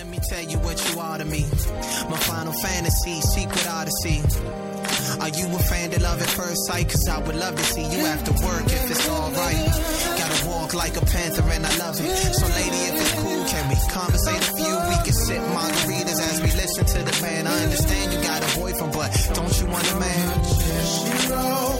Let me tell you what you are to me. My final fantasy, secret odyssey. Are you a fan of love at first sight? Cause I would love to see you after work if it's alright. Gotta walk like a panther and I love it. So lady, if it's cool, can we conversate a few? We can sip margaritas as we listen to the band. I understand you got a boyfriend, but don't you want a man?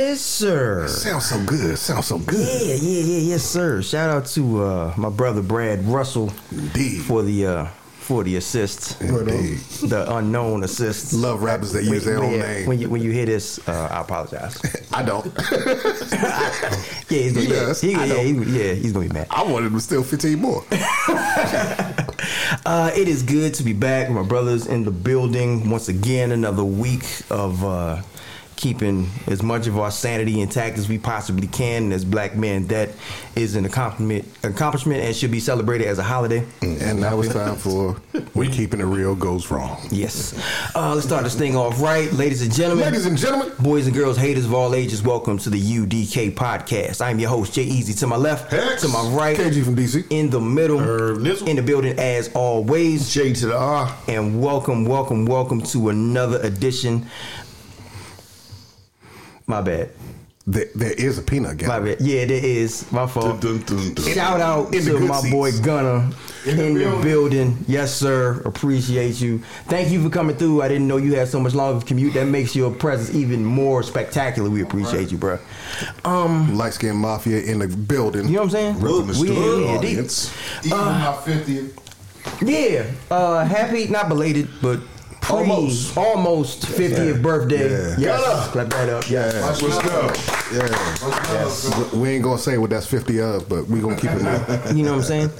Yes, sir. Sounds so good. Sounds so good. Yeah, yeah, yeah, yes, sir. Shout out to uh, my brother Brad Russell Indeed. for the uh, for the assist, Indeed. the unknown assists. Love rappers that use their own yeah, name. When you when you hear this, uh, I apologize. I don't. Yeah, he's gonna, He yeah, he- yeah, he- yeah, he's gonna be mad. I wanted to steal 15 more. Uh, it is good to be back. My brothers in the building once again. Another week of uh, keeping as much of our sanity intact as we possibly can. And as black men, that is an accomplishment, accomplishment and should be celebrated as a holiday. And now it's time for When Keeping It Real Goes Wrong. Yes. Uh, let's start this thing off right, ladies and gentlemen. Ladies and gentlemen, Boys and girls, haters of all ages, welcome to the UDK podcast. I'm your host, Jay Easy. To my left, Hex. to my right, KG from DC. in the middle, Herb Nizzle. in the building as always. J to the R. and welcome, welcome, welcome to another edition. My bad. There, there is a peanut My bad. Yeah, there is. My fault. Dun, dun, dun. Shout out In to my seats. boy Gunner in, the the, building. building. Yes, sir. Appreciate you. Thank you for coming through. I didn't know you had so much longer of commute. That makes your presence even more spectacular. We appreciate you, bro. Um, Light Skin Mafia in the building. you know what I'm saying? The We in studio here deep. audience. Even my 50th. Yeah. Uh, happy, not belated, but pre, Almost. almost 50th birthday. Yeah. Yes. Gunner. Clap that up. Yeah. What's up? Yeah. We ain't gonna say what that's 50 of, but we gonna keep it there. You know what I'm saying?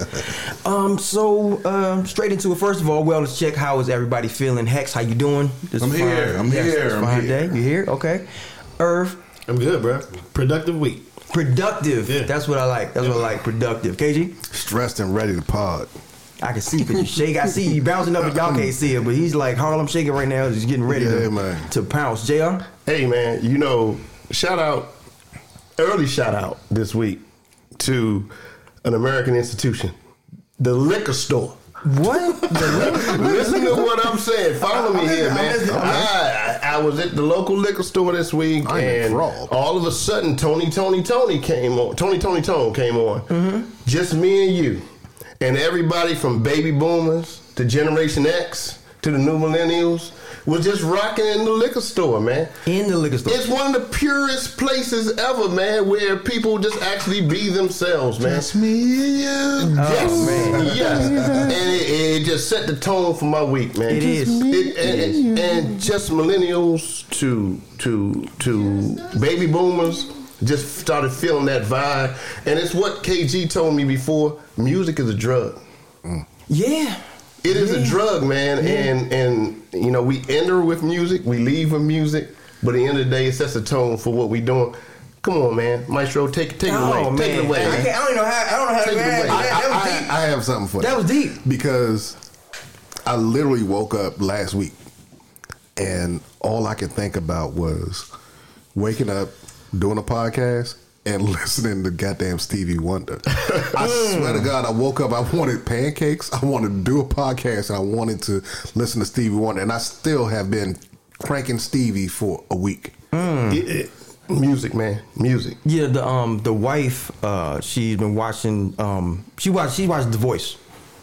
Um, so um, straight into it. First of all, wellness check. How is everybody feeling? Hex, how you doing? This I'm here. I'm yes, here. this I'm fine here. day. You here? Okay. Irv, I'm good, bro. Productive week. productive. Yeah. That's what I like. That's what I like. Productive. KG, Stressed and ready to pod. I can see because you shake. I see you bouncing up, and y'all can't see it, but he's like Harlem shaking right now. He's getting ready Yeah, to, man. to pounce. Jr. Hey man, you know, shout out, early shout out this week to an American institution, the liquor store. What? Listen to what I'm saying. Follow me here, man. I, I was at the local liquor store this week, I'm and all of a sudden, Tony, Tony, Tony came on. Tony, Tony, Tone came on. Mm-hmm. Just me and you, and everybody from baby boomers to Generation X to the new millennials was just rocking in the liquor store, man. in the liquor store. It's one of the purest places ever, man, where people just actually be themselves, man. That's me and you. Yes, oh, man. yes, and it, it just set the tone for my week, man. It is. It- and, and- and just millennials to to to baby boomers just started feeling that vibe, and it's what KG told me before. Music is a drug. yeah. It is Yeah. a drug, man, and and you know we enter with music, we leave with music, but at the end of the day, it sets a tone for what we're doing. Come on, man, Maestro, take take it Oh away, take it away, I, can't, I don't know how. I don't know how Take to it away. that, that was I, deep. I have something for you. That was deep. because I literally woke up last week and all I could think about was waking up, doing a podcast, and listening to goddamn Stevie Wonder. I swear to God, I woke up, I wanted pancakes, I wanted to do a podcast, and I wanted to listen to Stevie Wonder, and I still have been cranking Stevie for a week. It- it- music, man, music. Yeah, the um the wife, uh, she's been watching um she watched she watched The Voice,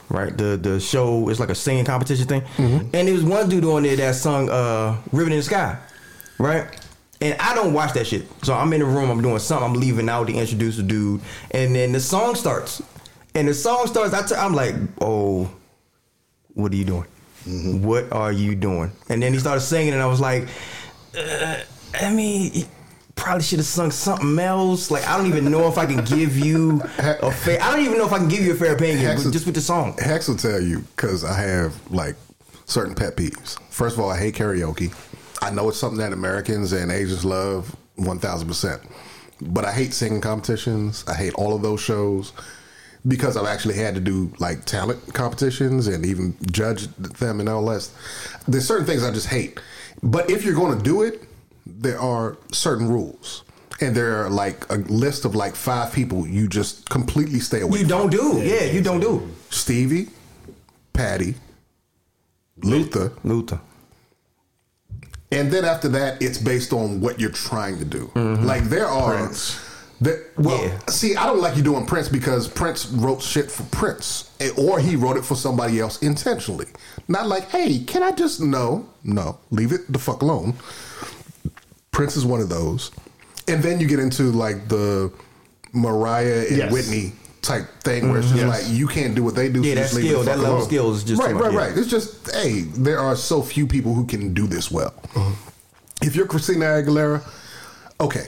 right? The the show is like a singing competition thing. And there was one dude on there that sung uh Ribbon in the Sky, right? And I don't watch that shit. So I'm in the room, I'm doing something, I'm leaving out to introduce a dude, and then the song starts. And the song starts. I t- I'm like, oh, what are you doing? Mm-hmm. What are you doing? And then he started singing, and I was like, uh, I mean. Probably should have sung something else. Like I don't even know if I can give you a fair. I don't even know if I can give you a fair opinion, Hex but will- just with the song. Hex will tell you because I have like certain pet peeves. First of all, I hate karaoke. I know it's something that Americans and Asians love one thousand percent, but I hate singing competitions. I hate all of those shows because I've actually had to do like talent competitions and even judge them and all that. There's certain things I just hate, but if you're going to do it, there are certain rules. And there are like a list of like five people you just completely stay away from. You from. don't do, yeah, you don't do. Stevie, Patti, Luther, Luther. And then after that, it's based on what you're trying to do. Mm-hmm. Like there are, Prince. there- well, Yeah. see, I don't like you doing Prince because Prince wrote shit for Prince, eh, or he wrote it for somebody else intentionally. Not like, hey, can I just no, no, leave it the fuck alone. Prince is one of those, and then you get into like the Mariah and Yes. Whitney type thing where it's just Yes. like you can't do what they do. Mm-hmm. Yeah, so that just leave it skill, that level of skill is just right, right, yeah. right. It's just hey, there are so few people who can do this well. If you're Christina Aguilera, okay,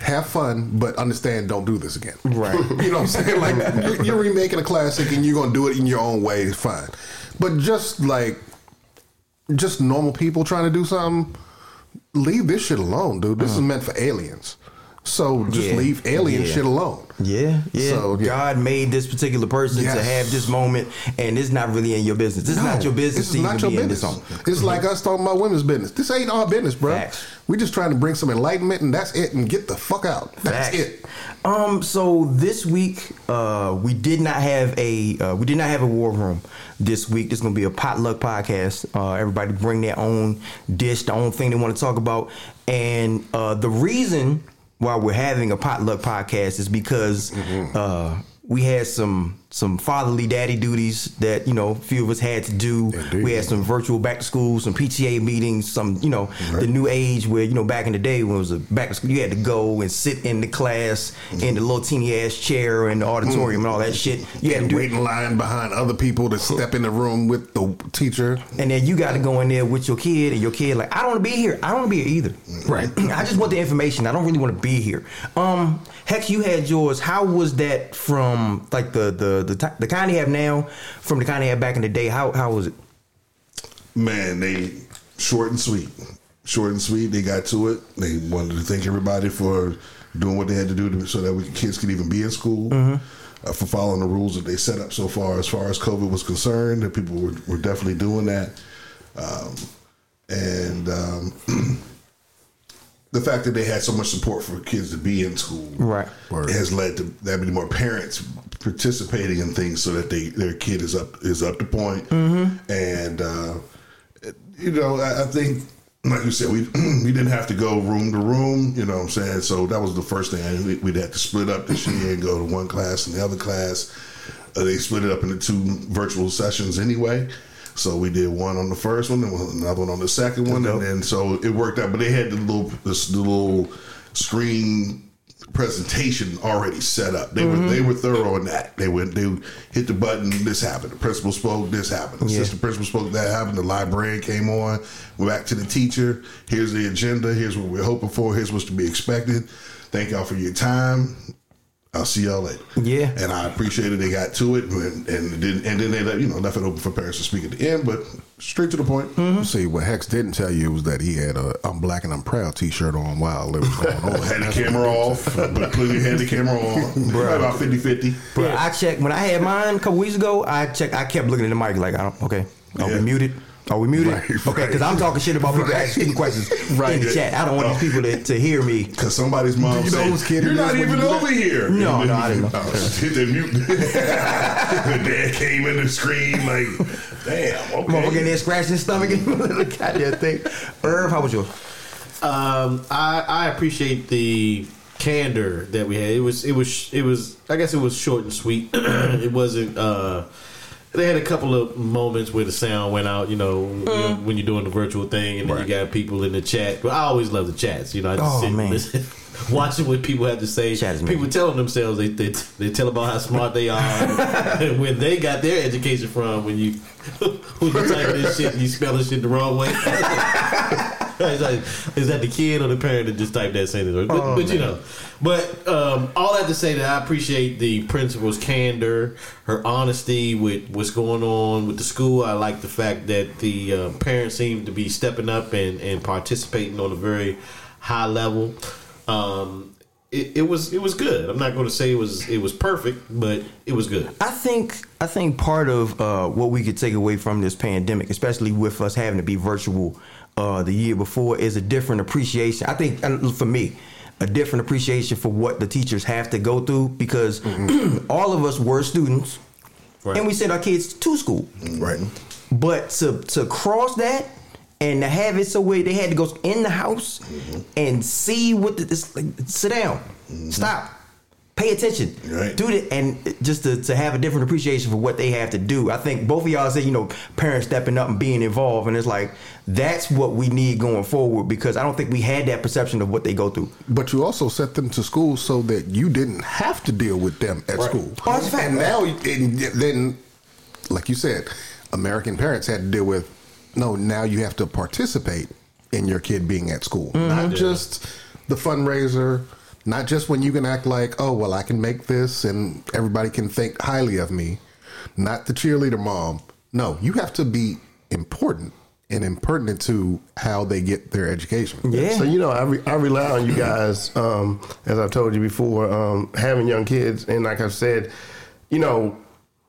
have fun, but understand, don't do this again. Right. you know what I'm saying? Like you're, you're remaking a classic and you're gonna do it in your own way. It's fine, but just like just normal people trying to do something, leave this shit alone, dude. This is meant for aliens. So just Yeah. leave alien Yeah. shit alone. Yeah, yeah. So, yeah. God made this particular person to have this moment, and it's not really in your business. This is not your business. This is not your business. It's like us talking about women's business. This ain't our business, bro. Facts. We just trying to bring some enlightenment, and that's it. And get the fuck out. That's Facts. it. Um. So this week, uh, we did not have a uh, we did not have a war room this week. This is gonna be a potluck podcast. Uh, everybody bring their own dish, their own thing they want to talk about, and uh, the reason why we're having a potluck podcast is because uh, we had some some fatherly daddy duties that you know a few of us had to do. Indeed. We had some virtual back to school, some PTA meetings, some you know the new age where you know back in the day when it was a back to school, you had to go and sit in the class in the little teeny ass chair in the auditorium and all that shit. You had to wait in line behind other people to step in the room with the teacher. and then you got to go in there with your kid, and your kid like, I don't want to be here. I don't want to be here either. Right. I just want the information. I don't really want to be here. Um, Hex, you had yours. How was that from like the the the, ti- the kind you have now from the kind you had back in the day? How how was it? Man, they short and sweet. Short and sweet. They got to it. They wanted to thank everybody for doing what they had to do to, so that we, kids could even be in school. Uh, for following the rules that they set up so far, as far as COVID was concerned, that people were, were definitely doing that. Um, and um, the fact that they had so much support for kids to be in school Right. Has led to that many more parents participating in things so that they their kid is up is up to point. and uh, you know I, I think like you said we we didn't have to go room to room you know what I'm saying? So that was the first thing. We, we'd have to split up this year and go to one class and the other class. Uh, they split it up into two virtual sessions anyway so we did one on the first one and another one on the second one and then so it worked out but they had the little this the little screen presentation already set up. They were they mm-hmm. were thorough in that. They went they hit the button. This happened. The principal spoke. This happened. The Yeah. assistant principal spoke. That happened. The librarian came on. Went back to the teacher. Here's the agenda. Here's what we're hoping for. Here's what's to be expected. Thank y'all for your time. I'll see y'all later. Yeah. and I appreciated they got to it, and, and didn't, and then they let you know left it open for Paris to speak at the end, but straight to the point. Mm-hmm. See, what Hex didn't tell you was that he had a "I'm Black and I'm Proud" T-shirt on while it was going on. had the camera off, but clearly had the camera on. About 50-50. Bro, I checked when I had mine a couple weeks ago. I checked. I kept looking at the mic like, I don't, okay, are Yeah. be muted? Are we muted? Right, okay, because I'm talking shit about people asking questions in the chat. I don't want these people to, to hear me. Because somebody's mom you know said, whose kid "You're not even you over here." No, And no, then- I didn't know. Oh, hit the mute. the dad came in the screen like, "Damn, Motherfucker in okay." there scratching his stomach and the goddamn thing. Irv, how was yours? Um, I I appreciate the candor that we had. It was it was it was I guess it was short and sweet. it wasn't uh they had a couple of moments where the sound went out. You know, you know, when you're doing the virtual thing, and then you got people in the chat. But I always love the chats. You know, I just Oh, sit and man. listen, watching what people have to say. People telling themselves they, they they tell about how smart they are, and where they got their education from. When you when you type this shit and you spell this shit the wrong way. It's like, is that the kid or the parent that just typed that sentence? But, Oh, but you know, but um, all that to say that I appreciate the principal's candor, her honesty with what's going on with the school. I like the fact that the uh, parents seem to be stepping up and, and participating on a very high level. Um, it, it was it was good. I'm not going to say it was it was perfect, but it was good. I think I think part of uh, what we could take away from this pandemic, especially with us having to be virtual uh, the year before, is a different appreciation. I think uh, for me, a different appreciation for what the teachers have to go through because mm-hmm. all of us were students, Right. and we sent our kids to school. Right. But to to cross that and to have it so where they had to go in the house mm-hmm. and see what the, this like, sit down, mm-hmm. stop, pay attention, Right. do it, and just to, to have a different appreciation for what they have to do. I think both of y'all said you know parents stepping up and being involved, and it's like that's what we need going forward because I don't think we had that perception of what they go through. But you also set them to school so that you didn't have to deal with them at school. Oh, that's fact. and now, and then, like you said, American parents had to deal with. No, now you have to participate in your kid being at school, Mm-hmm. not just the fundraiser, not just when you can act like, oh well, I can make this and everybody can think highly of me, not the cheerleader mom. No, you have to be important and impertinent to how they get their education. Yeah. So you know, I, re- I rely on you guys, um, as I've told you before, um, having young kids, and like I've said, you know,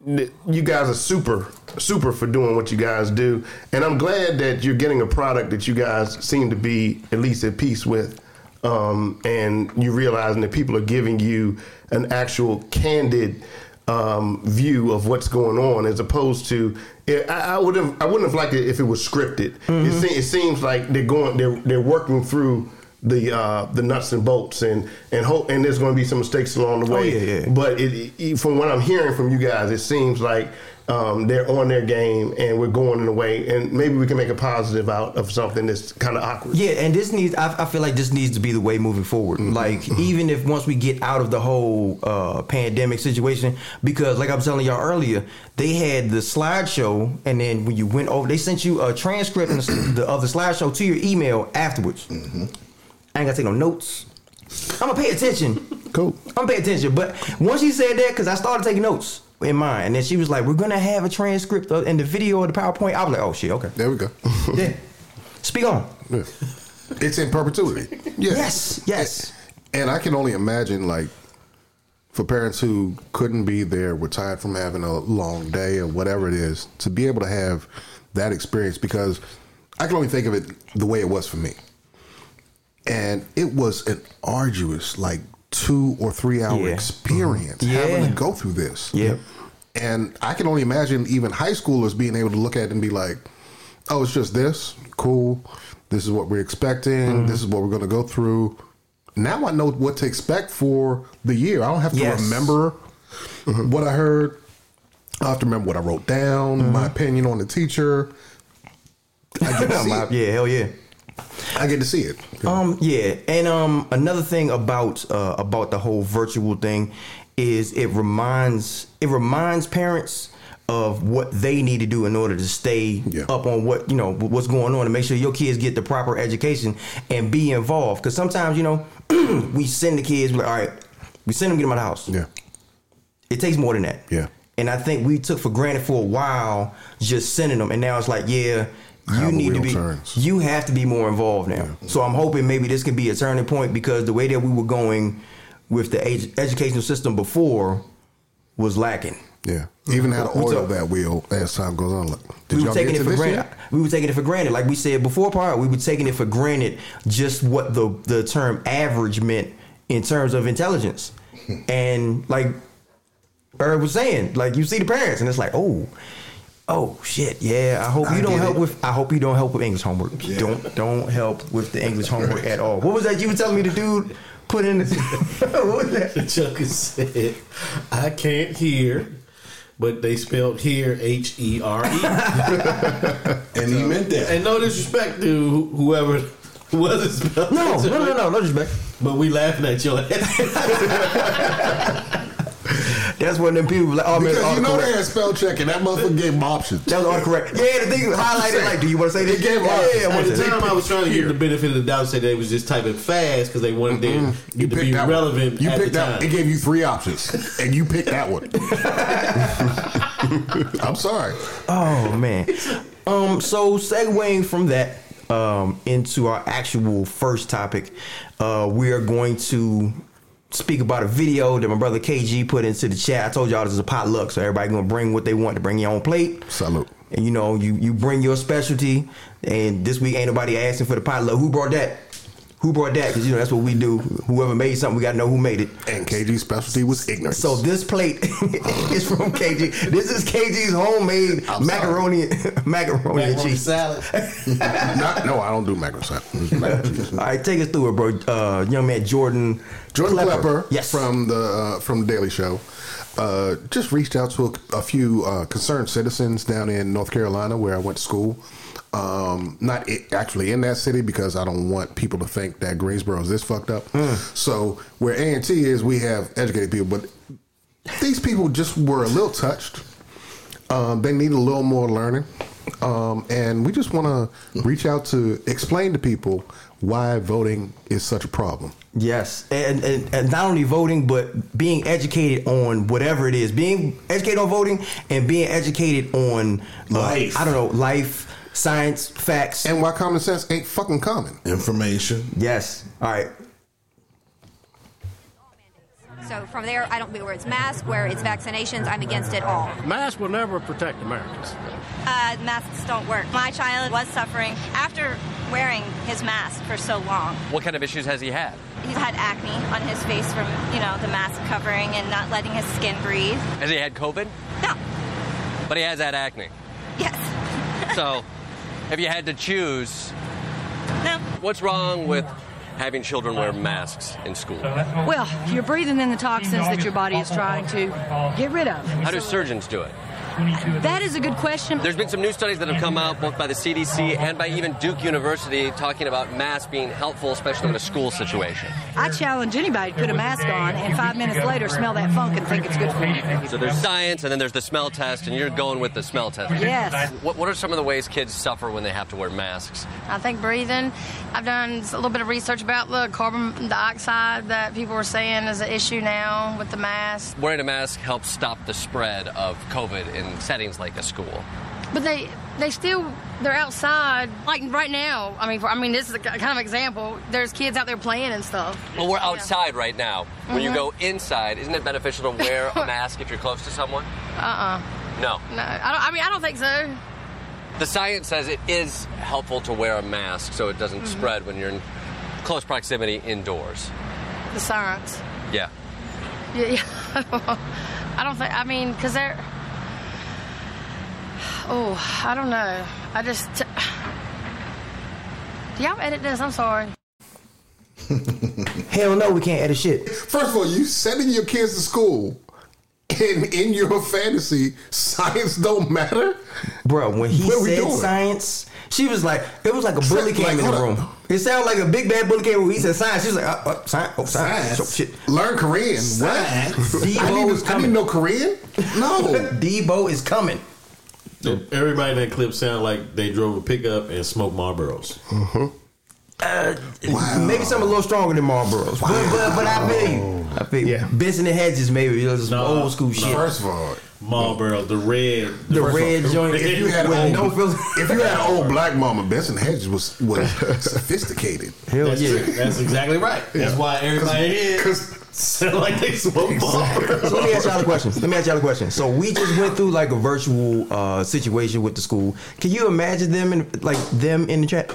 th- you guys are super, super for doing what you guys do, and I'm glad that you're getting a product that you guys seem to be at least at peace with, um, and you realizing that people are giving you an actual candid um, view of what's going on, as opposed to I, I would have I wouldn't have liked it if it was scripted. It, se- it seems like they're going they're they're working through the uh, the nuts and bolts and and hope and there's going to be some mistakes along the Oh, way. yeah, yeah. But it, it, from what I'm hearing from you guys, it seems like um, they're on their game and we're going in a way, and maybe we can make a positive out of something that's kind of awkward. Yeah, and this needs. I, I feel like this needs to be the way moving forward. Like even if once we get out of the whole uh, pandemic situation, because like I was telling y'all earlier, they had the slideshow, and then when you went over, they sent you a transcript and the, of the slideshow to your email afterwards. I ain't gotta take no notes. I'm gonna pay attention. Cool. I'm gonna pay attention. But once she said that, because I started taking notes in mind. and then she was like, "We're gonna have a transcript of, and the video or the PowerPoint." I was like, "Oh shit, okay." There we go. Yeah. Speak on. Yeah. It's in perpetuity. Yeah. Yes, yes. And I can only imagine, like, for parents who couldn't be there, were tired from having a long day or whatever it is, to be able to have that experience because I can only think of it the way it was for me. And it was an arduous, like, two or three hour Yeah. experience Mhm. having to go through this. Yeah. And I can only imagine even high schoolers being able to look at it and be like, oh, it's just this. Cool. This is what we're expecting. Mm-hmm. This is what we're going to go through. Now I know what to expect for the year. I don't have to Yes. remember what I heard. I have to remember what I wrote down, Mm-hmm. my opinion on the teacher. I get to see yeah, hell yeah. I get to see it. Um, yeah, and um, another thing about uh, about the whole virtual thing is it reminds it reminds parents of what they need to do in order to stay Yeah. up on what you know what's going on and make sure your kids get the proper education and be involved. Because sometimes you know we send the kids, we're like, all right, we send them get them out of the house. Yeah. It takes more than that. Yeah. And I think we took for granted for a while just sending them, and now it's like, yeah, you need to be, turns. you have to be more involved now. So I'm hoping maybe this can be a turning point because the way that we were going with the ed- educational system before was lacking. Yeah. Even how to oil that wheel as time goes on. Look, we were taking it for granted. We were taking it for granted, like we said before. Part we were taking it for granted, just what the the term average meant in terms of intelligence, and like Herb was saying, like you see the parents, and it's like, oh, oh shit, yeah. I hope I you don't help it. with. I hope you don't help with English homework. Don't don't help with the English homework at all. What was that you were telling me the dude put in? The, what was that? Chuck said, "I can't hear but they spelled here H E R E. And he meant that. And no disrespect to whoever wasn't spelled. No, no, no, no, no disrespect. But we laughing at your ass. That's when them people like, oh man, Because you know they had spell check and that motherfucker gave them options. That was autocorrect. Yeah, the thing was highlighted like, do you want to say this? They gave yeah, options. yeah, yeah, At the time, I was trying to give the benefit of the doubt, say they was just typing fast because they wanted their- You it to be picked that one. relevant You at picked the that. time. It gave you three options, and you picked that one. I'm sorry. Oh man. Um. So segueing from that um into our actual first topic, uh, we are going to speak about a video that my brother KG put into the chat. I told y'all this is a potluck, so everybody gonna bring what they want to bring your own plate. Salute. And you know, you you bring your specialty. And this week ain't nobody asking for the potluck. Who brought that? Who brought that? Because you know that's what we do. Whoever made something, we gotta know who made it. And KG's specialty was ignorance. So this plate is from KG. This is KG's homemade I'm macaroni, macaroni and cheese. salad. Not, no, I don't do macaroni salad. It's mac and cheese. All right, take us through it, bro. Uh, young man Jordan. Jordan Klepper, Yes. from the uh, from the Daily Show, uh, just reached out to a, a few uh, concerned citizens down in North Carolina, where I went to school. Um, not i actually in that city because I don't want people to think that Greensboro is this fucked up. So where A and T is, we have educated people, but these people just were a little touched. Um, they need a little more learning. Um, and we just want to reach out to explain to people why voting is such a problem. Yes, and, and and not only voting, but being educated on whatever it is. Being educated on voting and being educated on uh, Life. I don't know, life, science, facts. And why common sense ain't fucking common. Information. yes. All right. So from there, I don't be where it's masks, where it's vaccinations, I'm against it all. Masks will never protect Americans. Uh, masks don't work. My child was suffering after wearing his mask for so long. What kind of issues has he had? He's had acne on his face from, you know, the mask covering and not letting his skin breathe. Has he had COVID? No. But he has had acne. Yes. So, if you had to choose, No. what's wrong with having children wear masks in school? Well, you're breathing in the toxins that your body is trying to get rid of. How do surgeons do it? That is a good question. There's been some new studies that have come out both by the CDC and by even Duke University talking about masks being helpful, especially in a school situation. I challenge anybody to put a mask on and five minutes later smell that funk and think it's good for you. So there's science and then there's the smell test, and you're going with the smell test. Yes. What, what are some of the ways kids suffer when they have to wear masks? I think breathing. I've done a little bit of research about the carbon dioxide that people are saying is an issue now with the mask. Wearing a mask helps stop the spread of COVID in settings like a school. But they they still they're outside. Like right now, I mean, for, I mean, this is a kind of example. There's kids out there playing and stuff. Well, we're outside right now. When you Mhm. go inside, isn't it beneficial to wear a mask if you're close to someone? Uh-uh. No. No, I don't. I mean, I don't think so. The science says it is helpful to wear a mask so it doesn't Mhm. spread when you're in close proximity indoors. The science. Yeah. Yeah. yeah. I don't think. I mean, because they're. Oh, I don't know. I just. Do y'all edit this? I'm sorry. Hell no, we can't edit shit. First of all, you sending your kids to school, and in your fantasy, science don't matter. Bro, when he What said science, she was like, it was like a bully Like, came in the hold room. It sounded like a big bad bully came in the room. He said science. She was like, uh, uh, science, oh, science. Science. Oh, shit. Learn Korean. Science. What? I Debo need, is to, I need to coming. know Korean. No. Debo is coming. Everybody in that clip sounded like they drove a pickup and smoked Marlboros. Uh, Maybe something a little stronger than Marlboros. But, but, but I feel you. I feel you. Benson and Hedges, maybe. It was some old school shit. First of all, Marlboro, the red, The first red of all, joint. if you had with old, no fil- if you had an old black mama, Benson and Hedges was was sophisticated. Hell That's, yeah. that's exactly right. That's Yeah. why everybody here sound like they smoke Marlboro. So let me ask y'all a question. Let me ask y'all a question. So we just went through like a virtual uh, situation with the school. Can you imagine them in like them in the chat?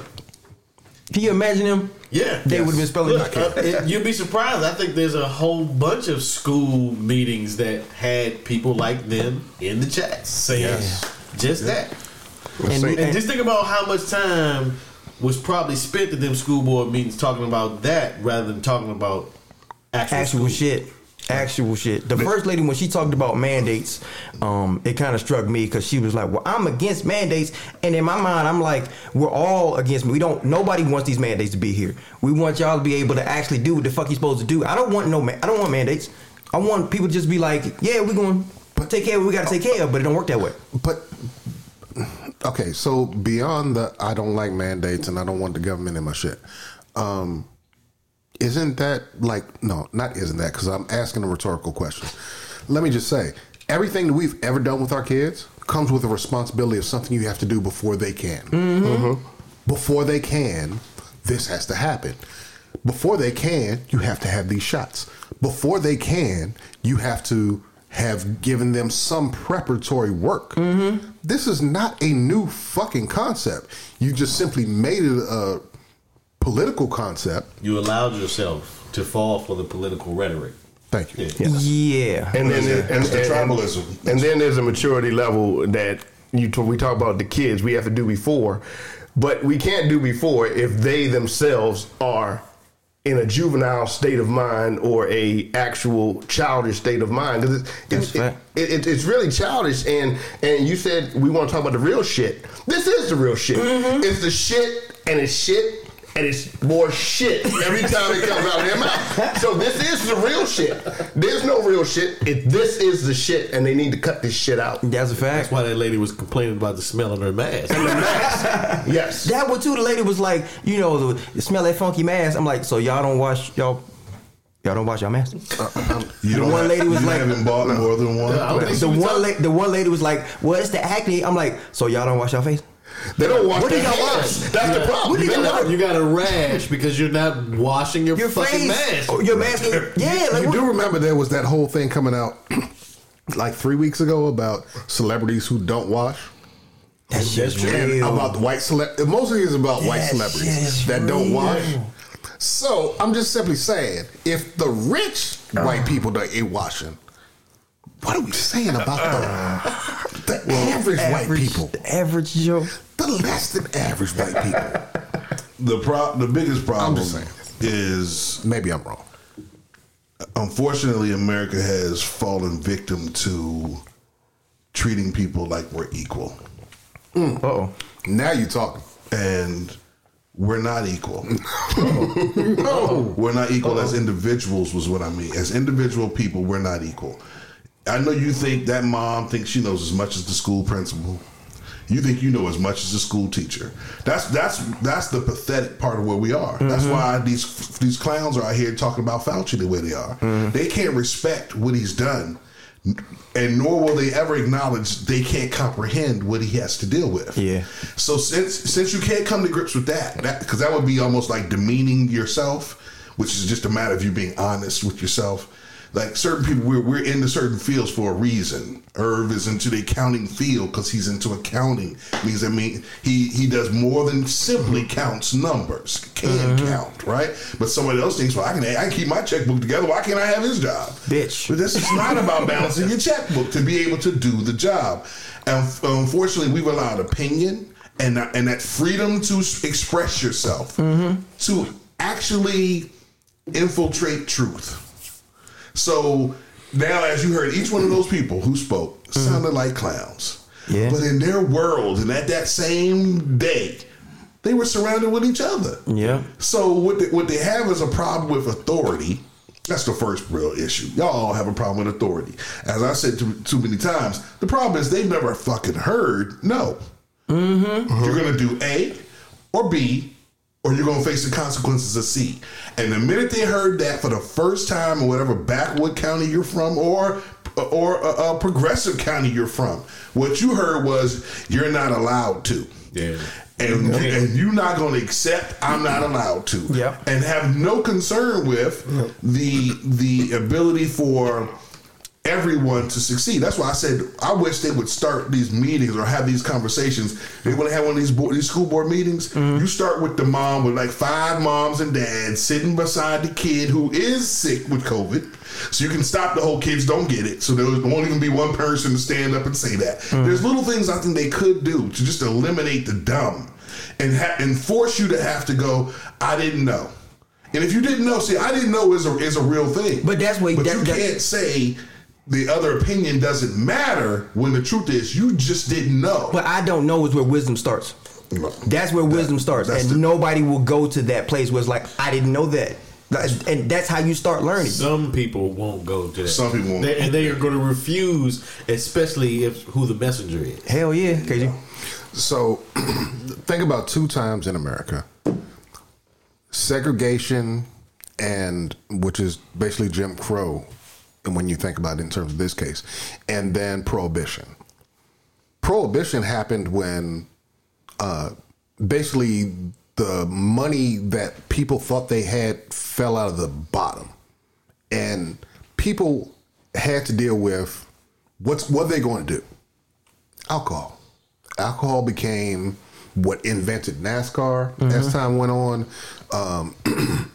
Can you imagine them? Yeah, They would have been spelling Look, uh, it- you'd be surprised. I think there's a whole bunch of school meetings that had people like them in the chats saying just that. And- And, and- just think about how much time was probably spent at them school board meetings talking about that rather than talking about actual, actual shit. Actual shit. The first lady when she talked about mandates, um, it kind of struck me because she was like, "Well, I'm against mandates," and in my mind, I'm like, "We're all against. Me. We don't. Nobody wants these mandates to be here. We want y'all to be able to actually do what the fuck you supposed to do. I don't want no. Man, I don't want mandates. I want people to just be like, yeah, we're going to take care of what we got to take care of, but it don't work that way. But okay, so beyond the I don't like mandates and I don't want the government in my shit. Um, isn't that like no, not isn't that because I'm asking a rhetorical question. Let me just say, everything that we've ever done with our kids comes with a responsibility of something you have to do before they can. Mm-hmm. Before they can, this has to happen. Before they can, you have to have these shots. Before they can, you have to have given them some preparatory work. This is not a new fucking concept. You just simply made it a political concept. You allowed yourself to fall for the political rhetoric. Thank you. Yeah. And then That's and, the and- tribalism. And then there's a maturity level that you t- we talk about the kids we have to do before, but we can't do before if they themselves are in a juvenile state of mind or a actual childish state of mind. 'Cause It's, it's, it, it, it- it's really childish. And and you said we want to talk about the real shit. This is the real shit. Mm-hmm. It's the shit and it's shit. And it's more shit every time it comes out of their mouth. So this is the real shit. There's no real shit. If this is the shit, and they need to cut this shit out. That's a fact. That's why that lady was complaining about the smell of her mask. yes. That one too. The lady was like, you know, the, the smell that funky mask. I'm like, so y'all don't wash y'all. Y'all don't wash your mask. Uh, um, you the don't one lady was you like, haven't bought more than one. the one, la- the one lady was like, well, it's the acne. I'm like, so y'all don't wash your face. They don't wash What do their y'all hands. wash? That's the problem. What do They y'all never- wash? You got a rash because you're not washing your, Your fucking face. mask. Oh, your mask. Yeah, like you what? do remember there was that whole thing coming out like three weeks ago about celebrities who don't wash. That's just And real. about the white celeb. Mostly is about white celebrities yes, that don't wash. So I'm just simply saying, if the rich white people don't ain't washing, what are we saying about the, the average, white people? The average Joe. The less than average white people. The pro- the biggest problem is Maybe I'm wrong. unfortunately America has fallen victim to treating people like we're equal. Oh, Now you talking. and we're not equal. no, We're not equal as individuals, was what I mean. As individual people, we're not equal. I know you think that mom thinks she knows as much as the school principal. You think you know as much as the school teacher. That's that's that's the pathetic part of where we are. That's mm-hmm. why these these clowns are out here talking about Fauci the way they are. Mm-hmm. They can't respect what he's done, and nor will they ever acknowledge they can't comprehend what he has to deal with. Yeah. So since since you can't come to grips with that, that because that would be almost like demeaning yourself, which is just a matter of you being honest with yourself. Like certain people, we're we're into certain fields for a reason. Irv is into the accounting field because he's into accounting. Means I mean he he does more than simply mm-hmm. counts numbers. Can mm-hmm. count right, but somebody else thinks, well, I can I can keep my checkbook together. Why can't I have his job? Bitch. But this is not about balancing your checkbook to be able to do the job. And unfortunately, we've allowed opinion and and that freedom to express yourself mm-hmm. to actually infiltrate truth. So now, as you heard, each one of those people who spoke sounded like clowns. Yeah. But in their world, and at that same day, they were surrounded with each other. yeah. So what they, what they have is a problem with authority. That's the first real issue. Y'all all have a problem with authority. As I said too, too many times, the problem is they've never fucking heard no. Mm-hmm. You're gonna do A or B, or you're gonna face the consequences of C. And the minute they heard that for the first time in whatever backwood county you're from, or or a, a progressive county you're from, what you heard was you're not allowed to. Yeah. And, and you're not going to accept I'm not allowed to. Yep. And have no concern with the the ability for everyone to succeed. That's why I said I wish they would start these meetings or have these conversations. They want to have one of these board, these school board meetings. Mm-hmm. You start with the mom with like five moms and dads sitting beside the kid who is sick with COVID. So you can stop the whole kids don't get it. So there won't even be one person to stand up and say that. Mm-hmm. There's little things I think they could do to just eliminate the dumb and ha- and force you to have to go. I didn't know. And if you didn't know, see, I didn't know is a is a real thing. But that's what But that- you that- can't say the other opinion doesn't matter when the truth is you just didn't know. But I don't know is where wisdom starts. That's where wisdom starts, and nobody will go to that place where it's like, I didn't know that, and that's how you start learning. Some people won't go to that. Some people won't. They- and they are going to refuse, especially if who the messenger is. Hell yeah, KG. So, think about two times in America segregation, and which is basically Jim Crow, and when you think about it in terms of this case, and then prohibition. Prohibition happened when uh, basically the money that people thought they had fell out of the bottom, and people had to deal with what's what they going to do. Alcohol. Alcohol became what invented NASCAR as Mhm. time went on. Um,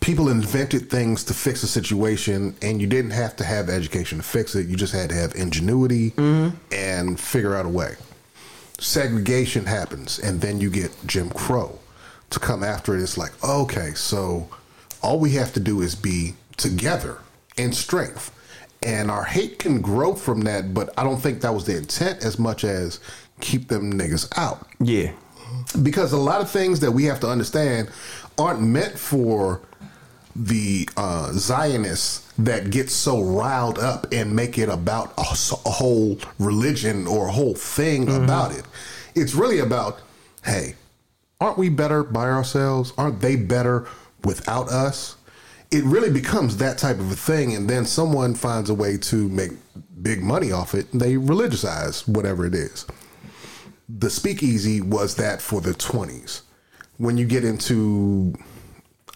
people invented things to fix a situation, and you didn't have to have education to fix it. You just had to have ingenuity mm-hmm. and figure out a way. Segregation happens, and then you get Jim Crow to come after it. It's like, okay, so all we have to do is be together in strength. And our hate can grow from that, but I don't think that was the intent as much as keep them niggas out. Yeah. Because a lot of things that we have to understand aren't meant for the uh, Zionists that get so riled up and make it about a whole religion or a whole thing about it. It's really about, hey, aren't we better by ourselves? Aren't they better without us? It really becomes that type of a thing, and then someone finds a way to make big money off it. And they religiousize whatever it is. The speakeasy was that for the 20s. When you get into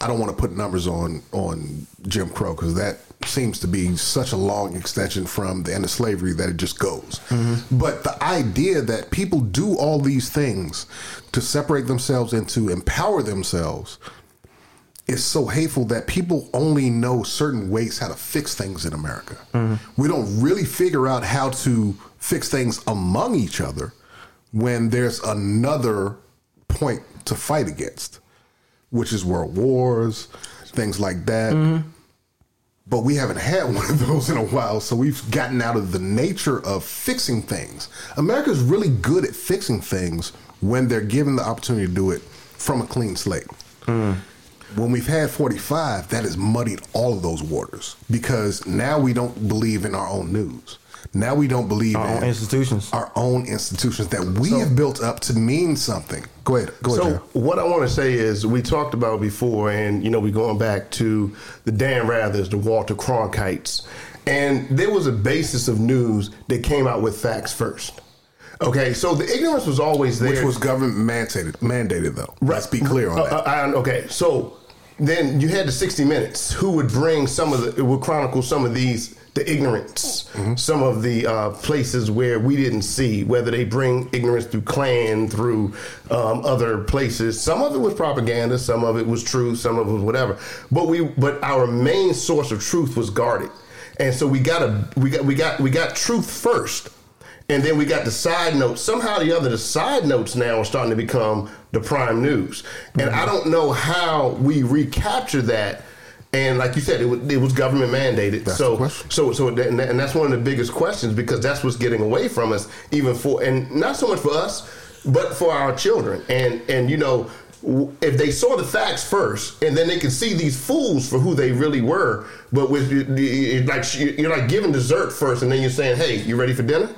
I don't want to put numbers on on Jim Crow because that seems to be such a long extension from the end of slavery that it just goes. Mm-hmm. But the idea that people do all these things to separate themselves and to empower themselves is so hateful that people only know certain ways how to fix things in America. Mm-hmm. We don't really figure out how to fix things among each other when there's another point to fight against which is world wars, things like that. Mm-hmm. But we haven't had one of those in a while, so we've gotten out of the nature of fixing things. America's really good at fixing things when they're given the opportunity to do it from a clean slate. Mm. When we've had 45, that has muddied all of those waters because now we don't believe in our own news. Now we don't believe Our in own institutions. Our own institutions that we have built up to mean something. Go ahead. Go ahead. So Jeff. what I want to say is we talked about before, and you know we're going back to the Dan Rathers, the Walter Cronkites, and there was a basis of news that came out with facts first. Okay, so the ignorance was always there, Which was government mandated, mandated though. Let's be clear on Uh, that. uh, I- okay, so then you had the 60 Minutes, who would bring some of the, it would chronicle some of these, the ignorance, Mm-hmm. some of the uh, places where we didn't see, whether they bring ignorance through Klan, through um, other places. Some of it was propaganda, some of it was true, some of it was whatever. But we, but our main source of truth was guarded, and so we got a, we got, we got, we got truth first. And then we got the side notes. Somehow or the other, the side notes now are starting to become the prime news. And I don't know how we recapture that. And like you said, it was, it was government mandated. so, so, so, that, and, that- and that's one of the biggest questions because that's what's getting away from us, even for, and not so much for us, but for our children. And and you know, if they saw the facts first, and then they can see these fools for who they really were, but with like you're like giving dessert first, and then you're saying, "Hey, you ready for dinner?"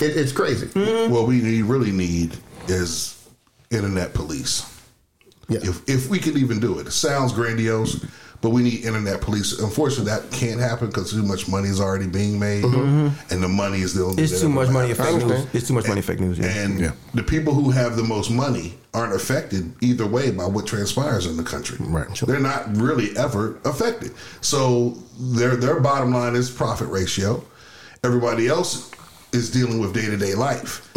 It, it's crazy. Mm-hmm. What we really need is internet police. If if we could even do it, it sounds grandiose, but we need internet police. Unfortunately, that can't happen because too much money is already being made, Mhm. and the money is the only. It's too much money in matters. fake news. It's too much money in fake news. Yeah. And the people who have the most money aren't affected either way by what transpires in the country. Right. They're not really ever affected. So their their bottom line is profit ratio. Everybody else is dealing with day to day life.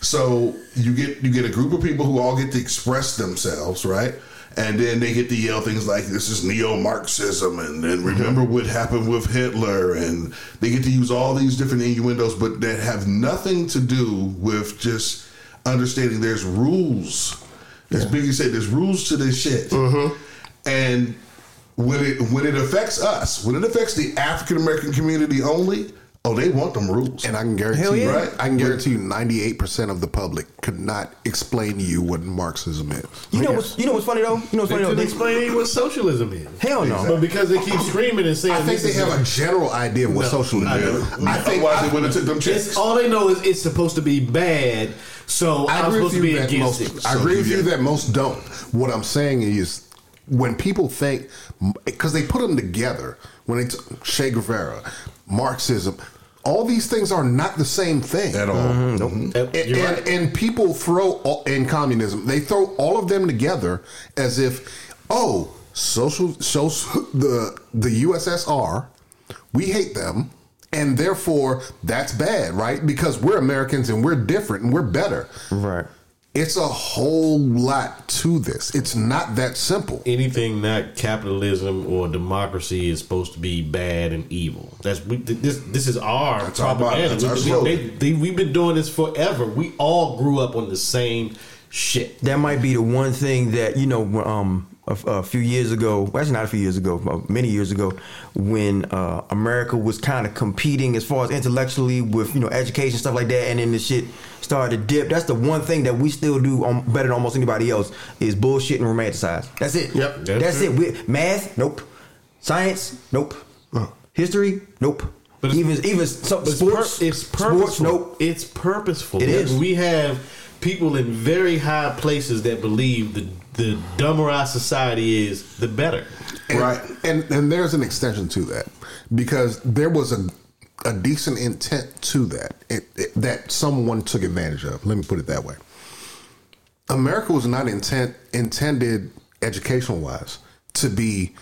So you get you get a group of people who all get to express themselves, right? And then they get to yell things like "This is neo-Marxism," and then remember mm-hmm. what happened with Hitler, and they get to use all these different innuendos, but that have nothing to do with just understanding there's rules. As Biggie said, there's rules to this shit, mm-hmm. and when it when it affects us, when it affects the African American community only, oh, they want them rules. And I can guarantee Hell you, yeah. I can guarantee you, ninety eight percent of the public could not explain to you what Marxism is. You know what's you know what's funny though? You know what's They funny though? couldn't They- explain to what socialism is. Hell no. But because they keep screaming and saying, I think this they is have a general idea of what No, socialism I is. know. I think Otherwise, they wouldn't have took them checks. all they know is it's supposed to be bad, so I I'm agree supposed with to you be that against most. it. I So agree with you you that most don't. What I'm saying is, when people think, because they put them together, when it's Che Guevara, Marxism, all these things are not the same thing at all. Mm-hmm. Mm-hmm. And, Yep, and, you're right. and people throw all, in communism, they throw all of them together as if, oh, social, social the the USSR, we hate them, and therefore that's bad, right? Because we're Americans and we're different and we're better. Right. It's a whole lot to this. It's not that simple. Anything not capitalism or democracy is supposed to be bad and evil. That's we, this. This is our That's our Bible. propaganda. Our we, we, they, they, we've been doing this forever. We all grew up on the same shit. that might be the one thing that you know um a, a few years ago well, actually not a few years ago uh, many years ago when uh, america was kind of competing as far as intellectually with you know education stuff like that and then the shit started to dip. That's the one thing that we still do um, better than almost anybody else is bullshit and romanticize. That's it. Yep, that's that's, true. it. We, math nope. Science nope. History nope. But it's- even even so, But it's, sports pur- it's purposeful. sports nope. It's purposeful. It is. We have people in very high places that believe the the dumber our society is, the better. And, Right. And and there's an extension to that because there was a a decent intent to that it, it- that someone took advantage of. Let me put it that way. America was not intent intended educational wise to be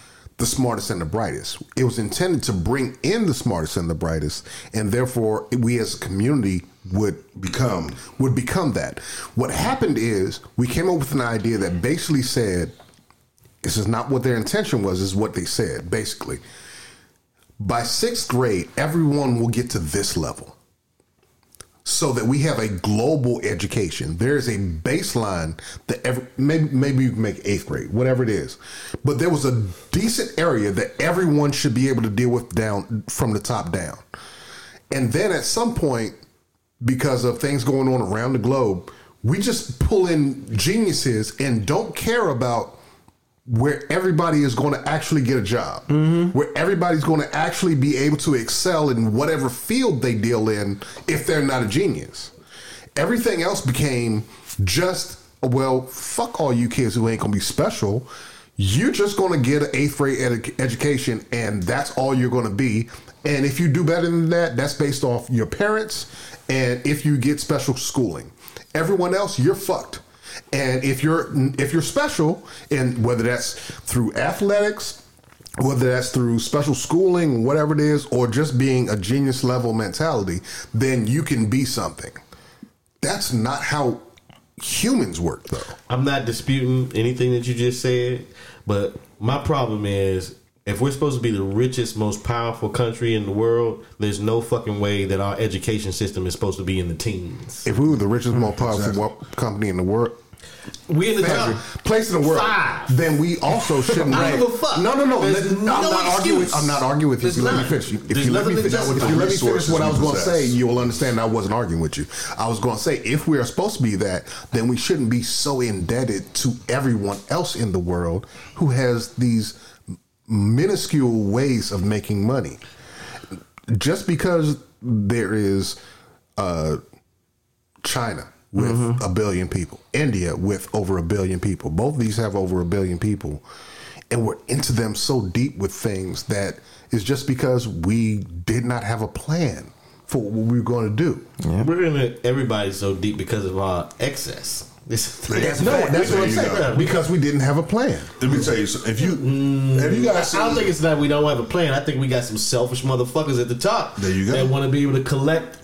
the smartest and the brightest. It was intended to bring in the smartest and the brightest, and therefore we as a community would Become. would become that. What happened is we came up with an idea that basically said this is not what their intention was, is what they said, basically. By sixth grade, everyone will get to this level so that we have a global education. There is a baseline that every, maybe, maybe you can make eighth grade, whatever it is. But there was a decent area that everyone should be able to deal with down from the top down. And then at some point, because of things going on around the globe, we just pull in geniuses and don't care about where everybody is going to actually get a job, mm-hmm. where everybody's going to actually be able to excel in whatever field they deal in if they're not a genius. Everything else became just, well, fuck all you kids who ain't going to be special. You're just going to get an eighth grade edu- education, and that's all you're going to be. And if you do better than that, that's based off your parents and if you get special schooling. Everyone else, you're fucked. And if you're if you're special, and whether that's through athletics, whether that's through special schooling, whatever it is, or just being a genius level mentality, then you can be something. That's not how humans work, though. I'm not disputing anything that you just said, but my problem is if we're supposed to be the richest, most powerful country in the world, there's no fucking way that our education system is supposed to be in the teens. If we were the richest, most powerful wo- company in the world, We in the top place in the world, five. then we also shouldn't. I don't give a fuck. No, no, no. There's Let- I'm not arguing. With, excuse. I'm not arguing with you. If There's you let me finish. If There's you let me finish, to if you let me finish what I was going to say, you will understand. I wasn't arguing with you. I was going to say if we are supposed to be that, then we shouldn't be so indebted to everyone else in the world who has these minuscule ways of making money. Just because there is uh, China with mm-hmm. a billion people, India with over a billion people. Both of these have over a billion people. And we're into them so deep with things that is just because we did not have a plan for what we were going to do. We're in it, everybody so deep because of our excess. This, That's no, that's what I'm saying. go. Because we didn't have a plan. Let me tell you, something. if you mm, have you guys I don't think it's that we don't have a plan. I think we got some selfish motherfuckers at the top. There you go. That want to be able to collect.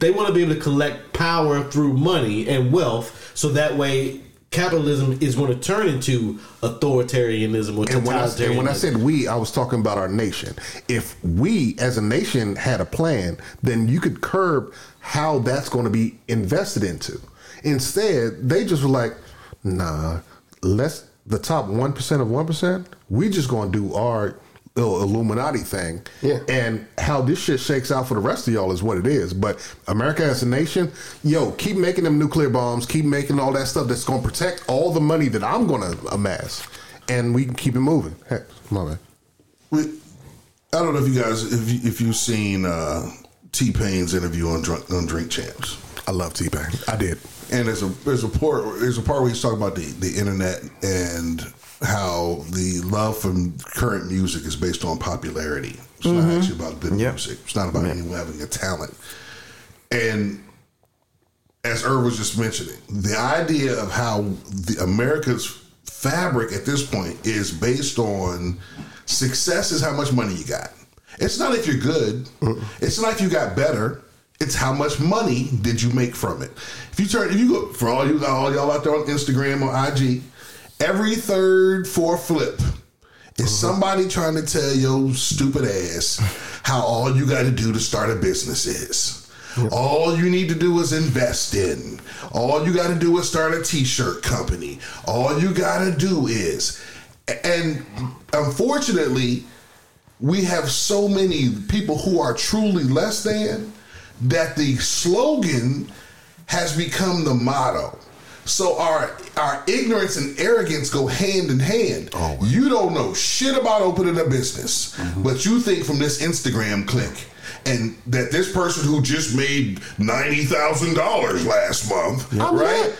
They want to be able to collect power through money and wealth, so that way capitalism is going to turn into authoritarianism or And when, I, and when I said we, I was talking about our nation. If we as a nation had a plan, then you could curb how that's going to be invested into. Instead, they just were like, nah, let's the top one percent of one percent, we just gonna do our Illuminati thing. Yeah. And how this shit shakes out for the rest of y'all is what it is. But America as a nation, yo, keep making them nuclear bombs, keep making all that stuff that's gonna protect all the money that I'm gonna amass, and we can keep it moving. Heck, my man. We, I don't know if you guys if you, if you've seen uh, T Pain's interview on Drunk, on Drink Champs. I love T Pain. I did. And there's a there's a part there's a part where he's talking about the, the internet and how the love from current music is based on popularity. It's not Mhm. actually about good Yep. music. It's not about anyone having a talent. And as Irv was just mentioning, the idea of how the America's fabric at this point is based on success is how much money you got. It's not if you're good. It's not if you got better. It's how much money did you make from it. If you turn, if you go for all you all y'all out there on Instagram or IG, every third, fourth flip is uh-huh. somebody trying to tell your stupid ass how all you got to do to start a business is. All you need to do is invest in. All you got to do is start a t-shirt company. All you got to do is and unfortunately we have so many people who are truly less than that the slogan has become the motto. So our our ignorance and arrogance go hand in hand. Oh, you don't know shit about opening a business, mm-hmm. but you think from this Instagram click and that this person who just made ninety thousand dollars last month, right?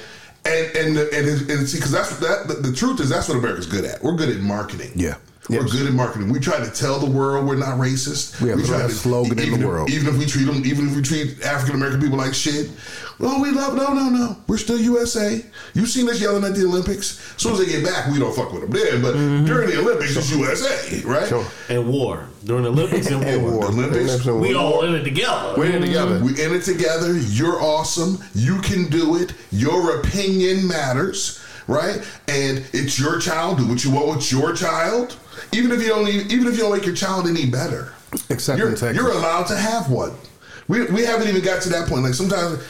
And and and, and, and see, because that's that. The, the truth is that's what America's good at. We're good at marketing. Yeah. We're good at marketing. We try to tell the world we're not racist. We have the try best slogan in even the if- world. Even if we treat them, even if we treat African American people like shit. Well, we love. No, no, no. We're still USA. You've seen us yelling at the Olympics. As soon as they get back, we don't fuck with them then. But mm-hmm. during the Olympics, it's USA, right? And war during the Olympics and war. Olympics. We all in it together. We're in it together. We in it together. You're awesome. You can do it. Your opinion matters, right? And it's your child. Do what you want with your child. Even if you don't, even if you don't make your child any better, Except you're, in Texas. you're allowed to have one. We, we haven't even got to that point. Like sometimes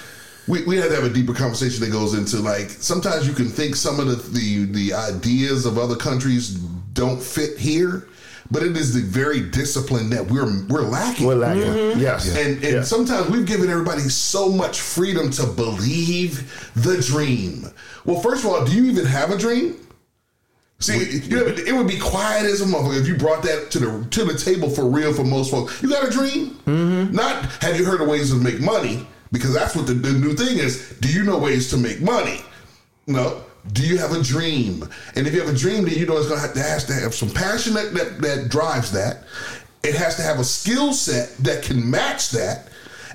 we, we had to have a deeper conversation that goes into like sometimes you can think some of the, the the ideas of other countries don't fit here. But it is the very discipline that we're we're lacking. We're lacking. Mhm. Yes. And and Yeah. sometimes we've given everybody so much freedom to believe the dream. Well, first of all, do you even have a dream? See, you know, it would be quiet as a motherfucker if you brought that to the to the table for real for most folks. You got a dream? Mm-hmm. Not have you heard of ways to make money? Because that's what the, the new thing is. Do you know ways to make money? No. Do you have a dream? And if you have a dream, then you know it's going to have to, has to have some passion that, that, that drives that. It has to have a skill set that can match that.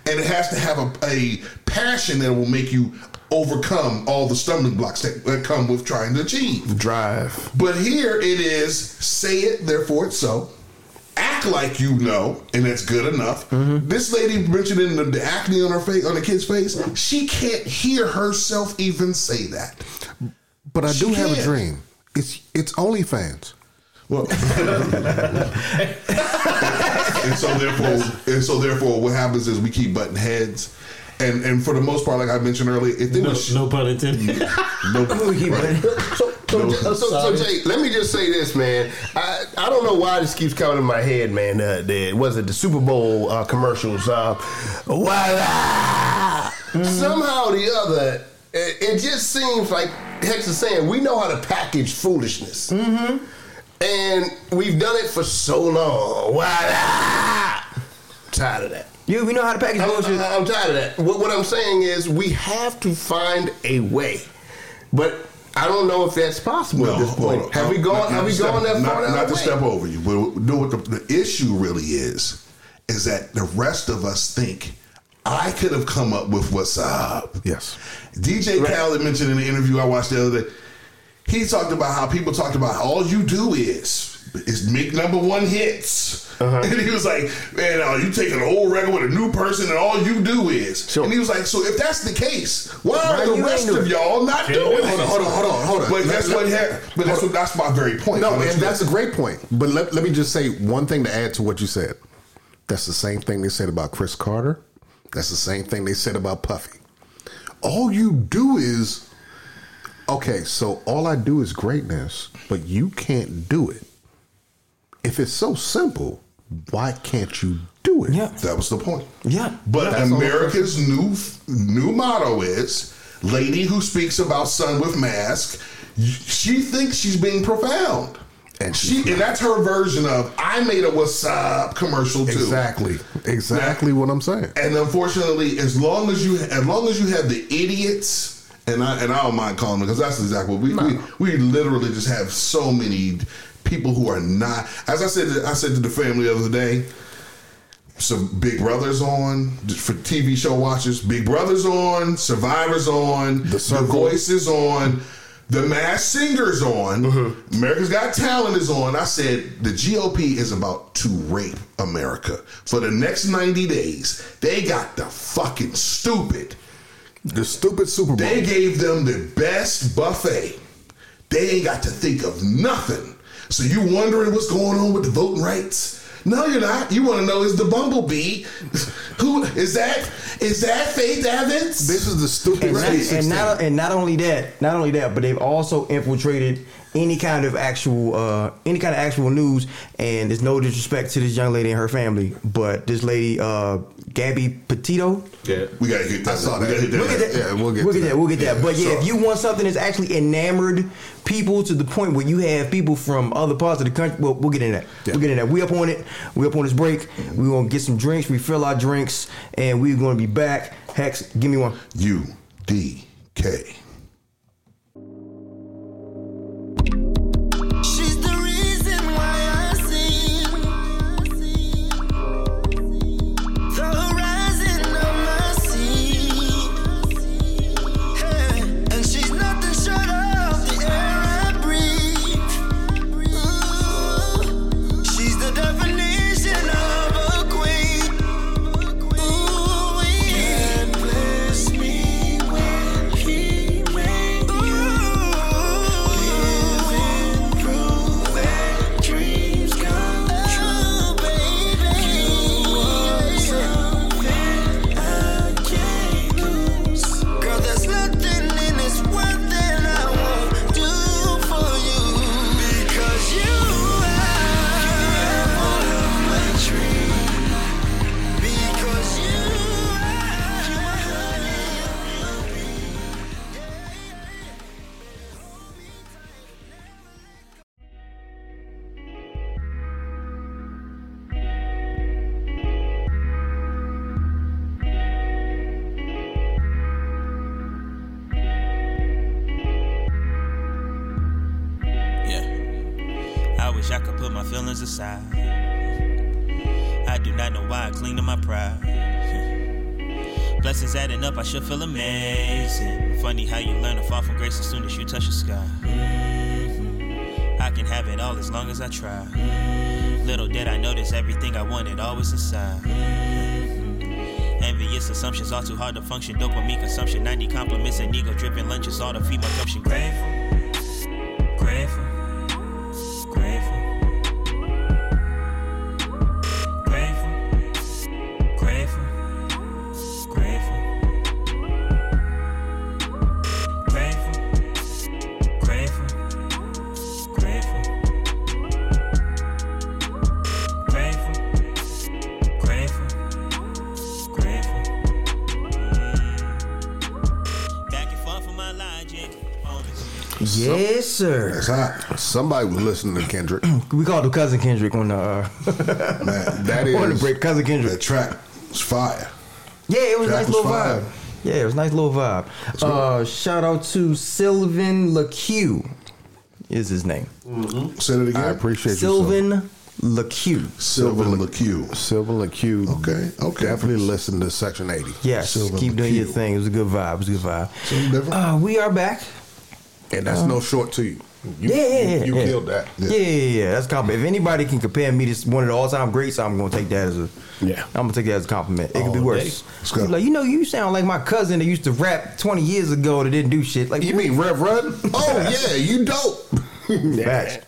And it has to have a, a passion that will make you overcome all the stumbling blocks that, that come with trying to achieve. Drive. But here it is say it, therefore it's so. Act like you know, and that's good enough. Mm-hmm. This lady mentioning the, the acne on her face, on the kid's face, she can't hear herself even say that. But I do She have a dream. It's it's OnlyFans. Well, and so therefore, and so therefore, what happens is we keep butting heads, and and for the most part, like I mentioned earlier, if they No, was no pun intended. no, So, so, so, so, Jay, let me just say this, man. I, I don't know why this keeps coming in my head, man. Uh, the, was it the Super Bowl uh, commercials? Uh, voila! Somehow or the other, it, it just seems like Hex is saying we know how to package foolishness. Mm-hmm. And we've done it for so long. Voila! Tired of that. You, we know how to package I'm, bullshit. I'm, I'm tired of that. What, what I'm saying is we have to find a way. But I don't know if that's possible at this point. on. Have we gone? not have we to step- gone that not, far? down Not to way? step over you, but know what the, the issue really is is that the rest of us think I could have come up with what's up. Yes. DJ Khaled mentioned in the interview I watched the other day. He talked about how people talked about all you do is is make number one hits. Uh-huh. And he was like, man, uh, you take an old record with a new person and all you do is. And he was like, so if that's the case, why Why are the rest of y'all not Hold doing on, it? hold on, hold on, hold on. But Let- that's let- what ha- but that's what that's my very point. No, and that's a great point. But let, let me just say one thing to add to what you said. That's the same thing they said about Chris Carter. That's the same thing they said about Puffy. All you do is Okay, so all I do is greatness, but you can't do it. If it's so simple, why can't you do it? Yeah. That was the point. Yeah. But That's all America's new new motto is lady who speaks about sun with mask, she thinks she's being profound. And she and that's her version of I made a what's up commercial too. Exactly. Exactly what I'm saying. And unfortunately, as long as you as long as you have the idiots, and I and I don't mind calling them because that's exactly what we, we we literally just have so many people who are not. As I said, I said to the family the other day. Some Big Brothers on for TV show watchers. Big Brothers on, Survivors on, The, Voice is on, The Masked Singers on, uh-huh. America's Got Talent is on. I said the GOP is about to rape America for the next ninety days. They got the fucking stupid. The stupid Super Bowl. They gave them the best buffet. They ain't got to think of nothing. So you wondering what's going on with the voting rights? No, you're not. You want to know is the bumblebee? Who is that? Is that Faith Evans? This is the stupid and, not, right. and not and not only that, not only that, but they've also infiltrated any kind of actual uh, any kind of actual news. And there's no disrespect to this young lady and her family, but this lady, uh, Gabby Petito. Yeah. We gotta get that. I saw We that. gotta hit that. We'll get that. Yeah, we'll get we'll to get that. that. We'll get that. But yeah, so- if you want something that's actually enamored people to the point where you have people from other parts of the country, well, we'll get in that. Yeah. We'll get in that. We up on it. We up on this break. We gonna get some drinks. We fill our drinks, and we're gonna be back. Hex, give me one. U D K. a female Yes, sir. That's hot. Somebody was listening to Kendrick. We called him cousin Kendrick on the uh, Man, That on the break. Cousin that Kendrick. track was fire. Yeah, it was a Track nice was little fire. vibe. Yeah, it was a nice little vibe. Uh, shout out to Sylvan LaCue is his name. Say it again. I appreciate you. Sylvan LaCue. Sylvan LaCue. Sylvan LaCue. Okay, okay. Definitely listen to Section 80. Yes, Sylvan keep doing your thing. It was a good vibe. It was a good vibe. Something different? Uh, we are back. And that's no short to you. You, Yeah, yeah, yeah, you, you yeah. killed that. Yeah, yeah, yeah. That's a compliment. If anybody can compare me to one of the all-time greats, I'm gonna take that as a Yeah. I'm gonna take that as a compliment. It could be worse. Let's go. Like you know, you sound like my cousin that used to rap 20 years ago that didn't do shit. Like You mean Rev Run? Oh, yeah, you dope. Facts.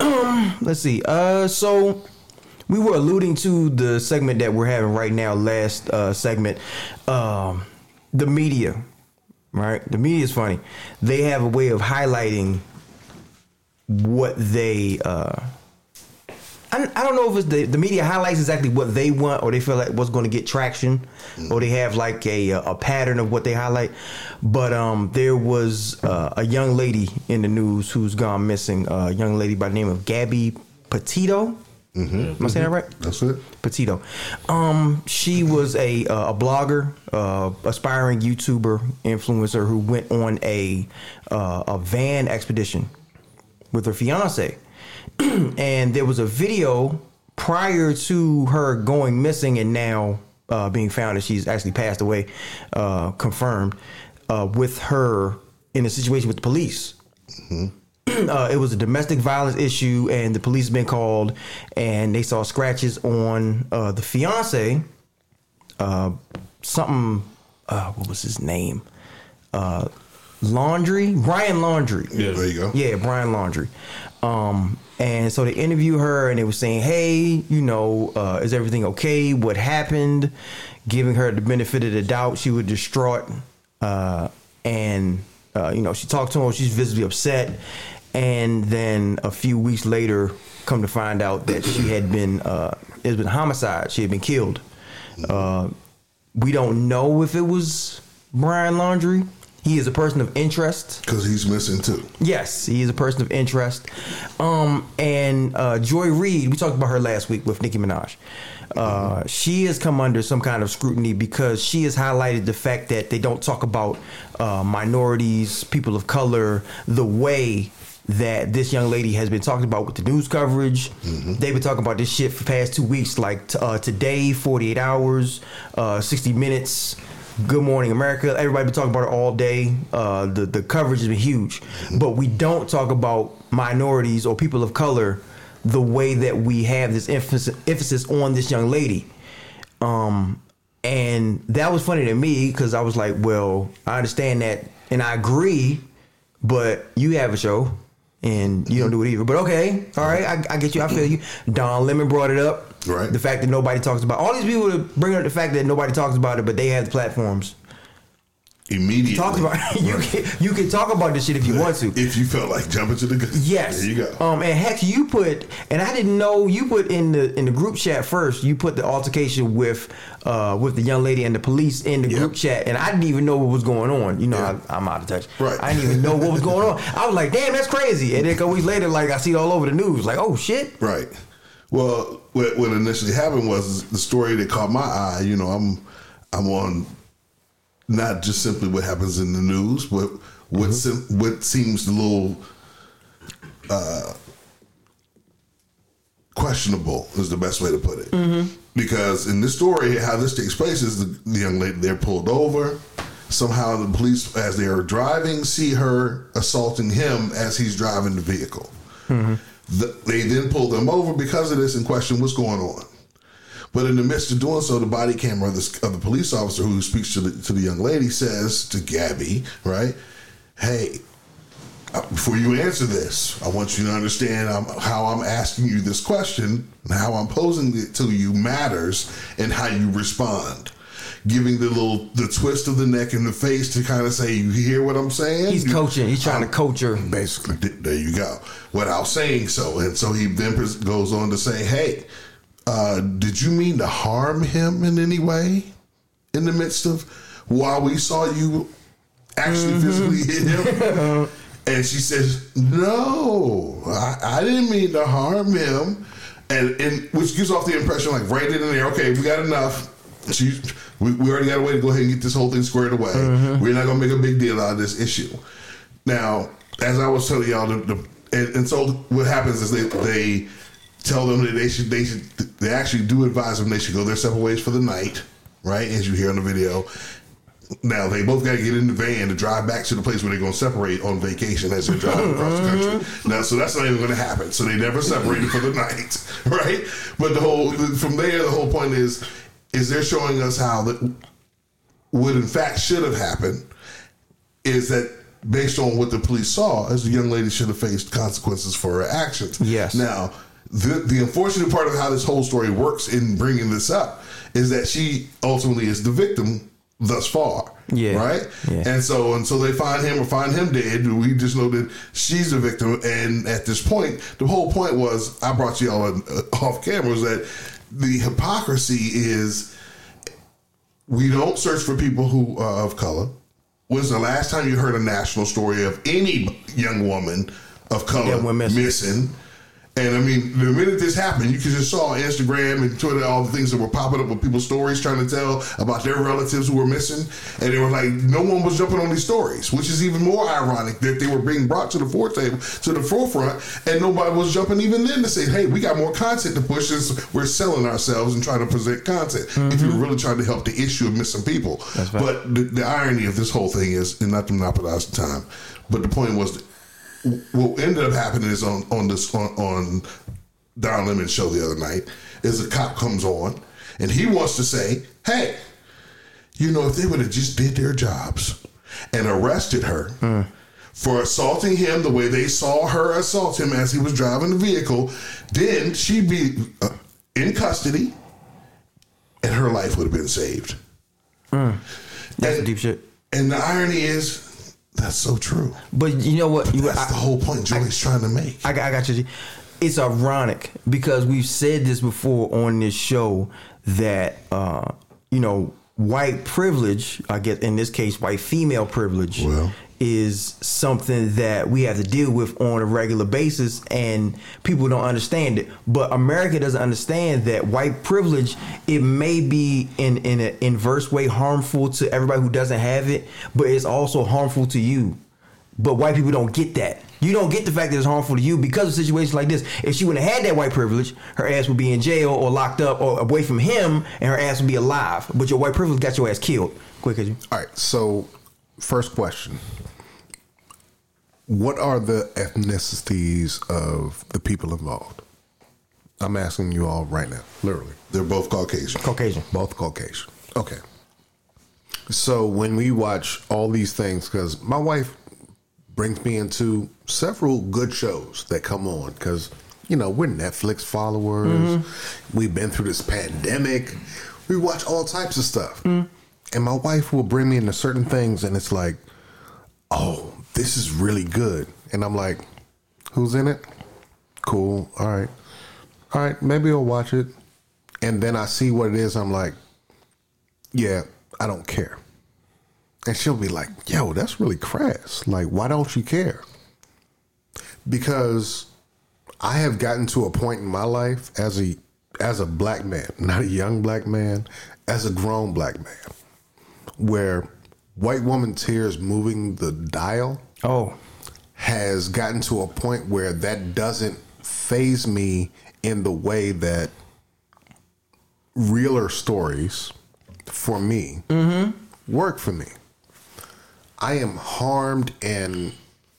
Um, let's see. Uh, so we were alluding to the segment that we're having right now. Last uh, segment, um, the media right? The media is funny. They have a way of highlighting what they. Uh, I, I don't know if it's the, the media highlights exactly what they want, or they feel like what's going to get traction, or they have like a a pattern of what they highlight. But um, there was uh, a young lady in the news who's gone missing. A young lady by the name of Gabby Petito. Mm-hmm. Am I saying that right? That's it. Petito. Um, she was a uh, a blogger, uh, aspiring YouTuber, influencer who went on a uh, a van expedition with her fiance, and there was a video prior to her going missing and now uh, being found that she's actually passed away, uh, confirmed, uh, with her in a situation with the police. uh, it was a domestic violence issue, and the police been called, and they saw scratches on uh, the fiance. Uh, something. Uh, what was his name? Uh, Laundrie, Brian Laundrie. Yeah, there you go. Yeah, Brian Laundrie. Um, and so they interview her, and they were saying, "Hey, you know, uh, is everything okay? What happened?" Giving her the benefit of the doubt. She was distraught, uh, and uh, you know, she talked to him. She's visibly upset, and then a few weeks later, come to find out that she had been uh, it's been homicide. She had been killed. Uh, we don't know if it was Brian Laundrie. He is a person of interest. Because he's missing too. Yes, he is a person of interest. Um, and uh, Joy Reid, we talked about her last week with Nicki Minaj. Uh, She has come under some kind of scrutiny because she has highlighted the fact that they don't talk about uh, minorities, people of color, the way that this young lady has been talking about with the news coverage. They've been talking about this shit for the past two weeks, like t- uh, today, 48 hours, uh, 60 minutes. Good Morning America. Everybody been talking about it all day. Uh, the the coverage has been huge, but we don't talk about minorities or people of color the way that we have this emphasis, emphasis on this young lady. Um, and that was funny to me because I was like, well, I understand that and I agree, but you have a show and you don't mm-hmm. do it either. But okay, all right, I, I get you. I feel you. Don Lemon brought it up. Right. The fact that nobody talks about all these people bring up the fact that nobody talks about it, but they have the platforms. Immediately. Talk about you. Can, you can talk about this shit if you want to. If you felt like jumping to the gun. Yes. There you go. Um, and heck, you put, and I didn't know you put in the in the group chat first. You put the altercation with uh with the young lady and the police in the group chat, and I didn't even know what was going on. You know, I, I'm out of touch. Right. I didn't even know what was going on. I was like, damn, that's crazy. And then a couple weeks later, like I see it all over the news. Like, oh shit. Right. Well, what, what initially happened was the story that caught my eye. You know, I'm I'm on not just simply what happens in the news, but what mm-hmm. sim- what seems a little uh, questionable is the best way to put it. Mm-hmm. Because in this story, how this takes place is the, the young lady they're pulled over. Somehow the police, as they are driving, see her assaulting him as he's driving the vehicle. Mm-hmm. The, they then pull them over because of this and question what's going on. But in the midst of doing so, the body camera of the, of the police officer who speaks to the, to the young lady says to Gabby, right, hey, uh, before you answer this, I want you to understand how I'm asking you this question and how I'm posing it to you matters and how you respond. Giving the little the twist of the neck and the face to kind of say, "You hear what I'm saying?" He's coaching. He's trying to coach her. Basically. There you go. Without saying so, and so he then goes on to say, "Hey, uh, did you mean to harm him in any way in the midst of while we saw you actually physically hit him?" and she says, "No, I, I didn't mean to harm him," and and which gives off the impression like right in there, okay, we got enough. She, we, we already got a way to go ahead and get this whole thing squared away. We're not gonna make a big deal out of this issue. Now, as I was telling y'all, the, the and, and so what happens is they they tell them that they should they should they actually do advise them they should go their separate ways for the night, right? As you hear on the video. Now they both got to get in the van to drive back to the place where they're going to separate on vacation as they're driving across the country. Mm-hmm. Now, so that's not even going to happen. So they never separated for the night, right? But the whole from there, the whole point is is they're showing us how that what in fact should have happened is that based on what the police saw, as the young lady should have faced consequences for her actions. Yes. Now, the the unfortunate part of how this whole story works in bringing this up is that she ultimately is the victim thus far. Yeah. Right? Yeah. And so until they find him or find him dead, we just know that she's a victim. And at this point, the whole point was I brought you all uh, off camera was that the hypocrisy is we don't search for people who are of color. When's the last time you heard a national story of any young woman of color missing. And I mean, the minute this happened, you could just saw on Instagram and Twitter all the things that were popping up with people's stories trying to tell about their relatives who were missing. And they were like, no one was jumping on these stories, which is even more ironic that they were being brought to the forefront, to the forefront, and nobody was jumping even then to say, hey, we got more content to push since we're selling ourselves and trying to present content. If you're mm-hmm. really trying to help the issue of missing people. Right. But the, the irony of this whole thing is, and not to monopolize the time, but the point was, that what ended up happening is on on this on, on Don Lemon's show the other night is a cop comes on and he wants to say, "Hey, you know, if they would have just did their jobs and arrested her." For assaulting him the way they saw her assault him as he was driving the vehicle, then she'd be uh, in custody and her life would have been saved. That's and, deep shit. And the irony is, that's so true. But you know what? You, That's I, the whole point Joey's trying to make. I, got- I got you. It's ironic because we've said this before on this show that uh, you know white privilege. I guess in this case, white female privilege is something that we have to deal with on a regular basis, and people don't understand it. But America doesn't understand that white privilege. It may be in in an inverse way harmful to everybody who doesn't have it, but it's also harmful to you. But white people don't get that. You don't get the fact that it's harmful to you because of situations like this. If she wouldn't have had that white privilege, her ass would be in jail or locked up or away from him, and her ass would be alive. But your white privilege got your ass killed. Quick, as you. All right. So, first question: What are the ethnicities of the people involved? I'm asking you all right now, literally. They're both Caucasian. Caucasian. Both Caucasian. Okay. So when we watch all these things, because my wife brings me into several good shows that come on, because you know we're Netflix followers. Mm-hmm. We've been through this pandemic. We watch all types of stuff, mm. and my wife will bring me into certain things, and it's like, oh, this is really good, and I'm like, who's in it? Cool. All right. All right. Maybe I'll watch it, and then I see what it is. I'm like, yeah, I don't care. And she'll be like, yo, that's really crass. Like, why don't you care? Because I have gotten to a point in my life as a as a black man, not a young black man, as a grown black man, where white woman tears moving the dial oh has gotten to a point where that doesn't phase me in the way that realer stories for me mm-hmm. work for me. I am harmed and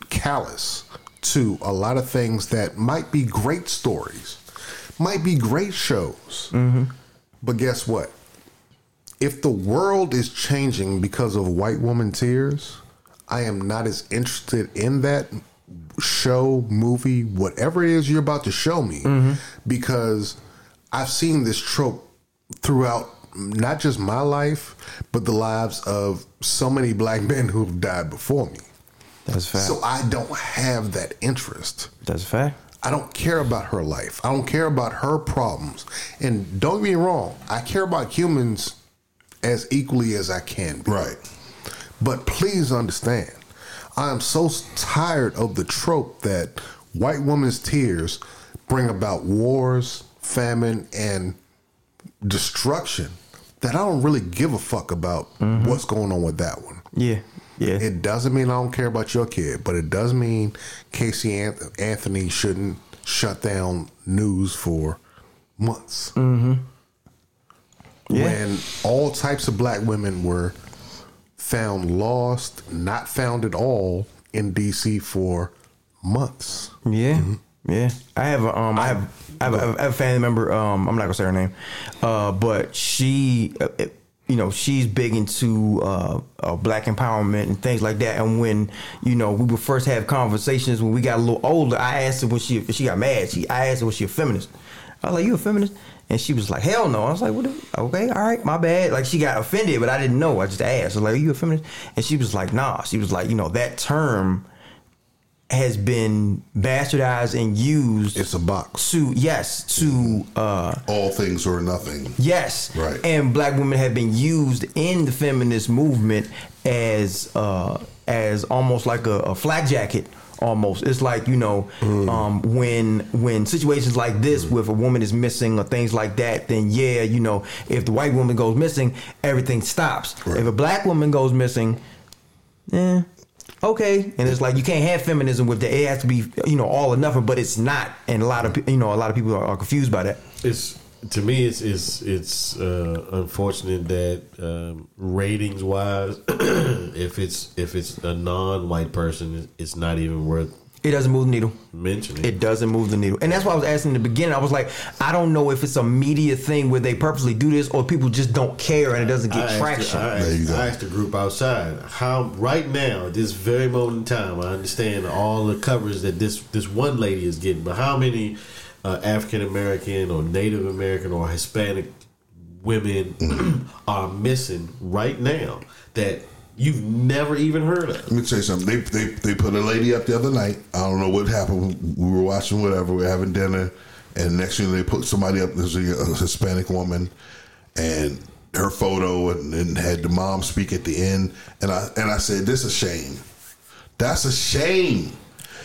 callous to a lot of things that might be great stories, might be great shows. But guess what? If the world is changing because of white woman tears, I am not as interested in that show, movie, whatever it is you're about to show me, mm-hmm. because I've seen this trope throughout not just my life, but the lives of so many black men who have died before me. That's fact. So I don't have that interest. That's fact. I don't care about her life. I don't care about her problems. And don't get me wrong, I care about humans as equally as I can. Be. Right. But please understand, I am so tired of the trope that white women's tears bring about wars, famine, and destruction that I don't really give a fuck about what's going on with that one. Yeah. Yeah. It doesn't mean I don't care about your kid, but it does mean Casey Anthony shouldn't shut down news for months. Mm-hmm. Yeah. When all types of black women were found lost, not found at all in DC for months. Yeah, yeah. I have a um, I have, I have, a, I have a family member. Um, I'm not gonna say her name, uh, but she, uh, you know, she's big into uh, uh, black empowerment and things like that. And when you know we would first have conversations when we got a little older, I asked her when she she got mad. She I asked her was she a feminist. I was like, "You a feminist?" And she was like, hell no. I was like, what? the- Okay, all right, my bad. Like she got offended, but I didn't know. I just asked. I was like, are you a feminist? And she was like, nah. She was like, you know, that term has been bastardized and used. It's a box. To yes, to uh all things or nothing. Yes. Right. And black women have been used in the feminist movement as uh as almost like a, a flak jacket. Almost, it's like you know, um, when when situations like this, with a woman is missing or things like that, then yeah, you know, if the white woman goes missing, everything stops. If a black woman goes missing, eh, okay. And it's like you can't have feminism with that. It has to be you know all or nothing, but it's not. And a lot of you know a lot of people are, are confused by that. It's to me, it's it's it's uh, unfortunate that um, ratings wise, if it's if it's a non-white person, it's not even worth It doesn't move the needle. mentioning. It It doesn't move the needle. And that's why I was asking in the beginning. I was like, I don't know if it's a media thing where they purposely do this or people just don't care and it doesn't get I traction. Asked, I, asked, I asked the group outside how right now, at this very moment in time, I understand all the coverage that this this one lady is getting, but how many uh, African American or Native American or Hispanic women are missing right now that you've never even heard of? Let me tell you something. They, they they put a lady up the other night. I don't know what happened. We were watching whatever. We were having dinner, and next thing they put somebody up. There's a, a Hispanic woman, and her photo, and, and had the mom speak at the end. And I and I said, "This is a shame. That's a shame.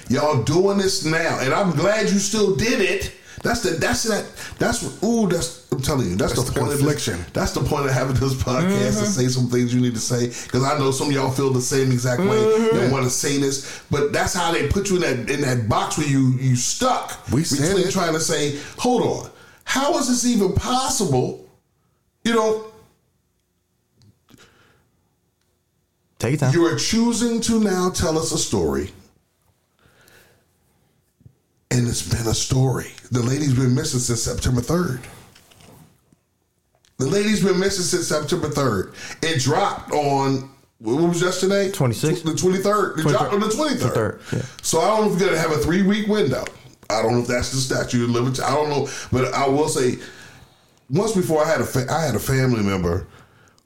Y'all doing this now, and I'm glad you still did it." That's the that's that that's ooh that's I'm telling you that's, That's the, the point confliction. of this, that's the point of having this podcast to mm-hmm. say some things you need to say because I know some of y'all feel the same exact way and mm-hmm. want to say this, but that's how they put you in that in that box where you you stuck We said between it. trying to say, hold on, how is this even possible? You know, Take your time. you are choosing to now tell us a story. And it's been a story. The lady's been missing since September 3rd. The lady's been missing since September 3rd. It dropped on, what was yesterday? 26th? The 23rd. It dropped on the 23rd. 23rd, yeah. So I don't know if you're going to have a three week window. I don't know if that's the statute of limits. I don't know. But I will say, once before I had a fa- I had a family member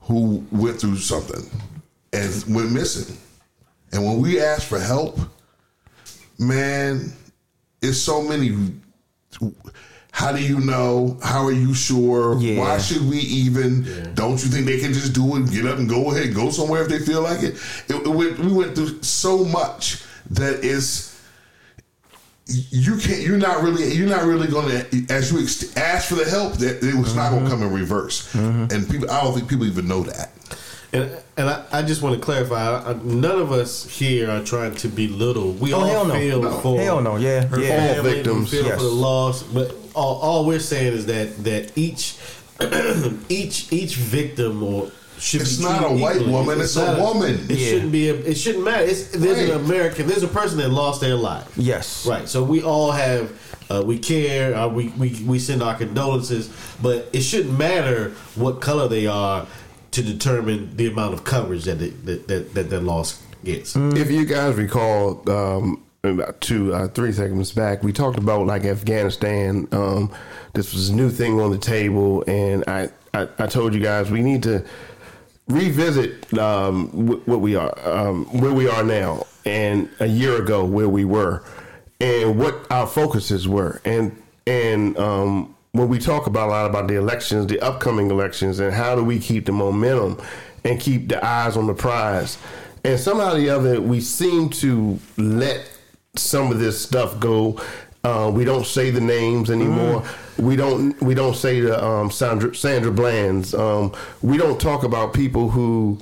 who went through something and went missing. And when we asked for help, man, it's so many. How do you know? How are you sure? Yeah. Why should we even? Don't you think they can just do it, get up and go ahead, go somewhere if they feel like it? it, it went, we went through so much that is you can't. You're not really. You're not really going to. As you ex- ask for the help, that it was not going to mm-hmm. come in reverse. Mm-hmm. And people, I don't think people even know that. And and I, I just want to clarify: I, none of us here are trying to belittle. We Oh, all hell no. feel No. for Hell no, yeah, her yeah. family, All victims, feel yes. for the loss. But all, all we're saying is that that each each each victim or should It's be not a white equally. woman, it's a not woman. It Yeah. shouldn't be. A, it shouldn't matter. It's, there's Right. an American. There's a person that lost their life. Yes. Right. So we all have, uh, we care, uh, we, we, we send our condolences, but it shouldn't matter what color they are to determine the amount of coverage that it, that, that, that that loss gets. If you guys recall, um, about two, uh, three seconds back, we talked about like Afghanistan. Um, this was a new thing on the table, and I, I, I told you guys we need to revisit um, wh- what we are, um, where we are now, and a year ago where we were, and what our focuses were, and and um, when we talk about a lot about the elections, the upcoming elections, and how do we keep the momentum and keep the eyes on the prize, and somehow or the other we seem to let some of this stuff go. Uh, we don't say the names anymore. We don't. We don't say the um, Sandra Sandra Bland's. Um, we don't talk about people who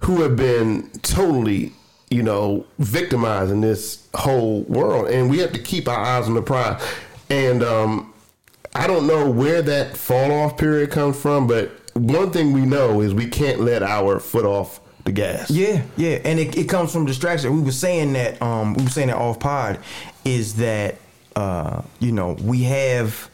who have been totally, you know, victimized in this whole world, and we have to keep our eyes on the prize. And um, I don't know where that fall off period comes from, but one thing we know is we can't let our foot off the gas. Yeah, yeah, and it, it comes from distraction. We were saying that um we were saying that off pod is that uh you know we have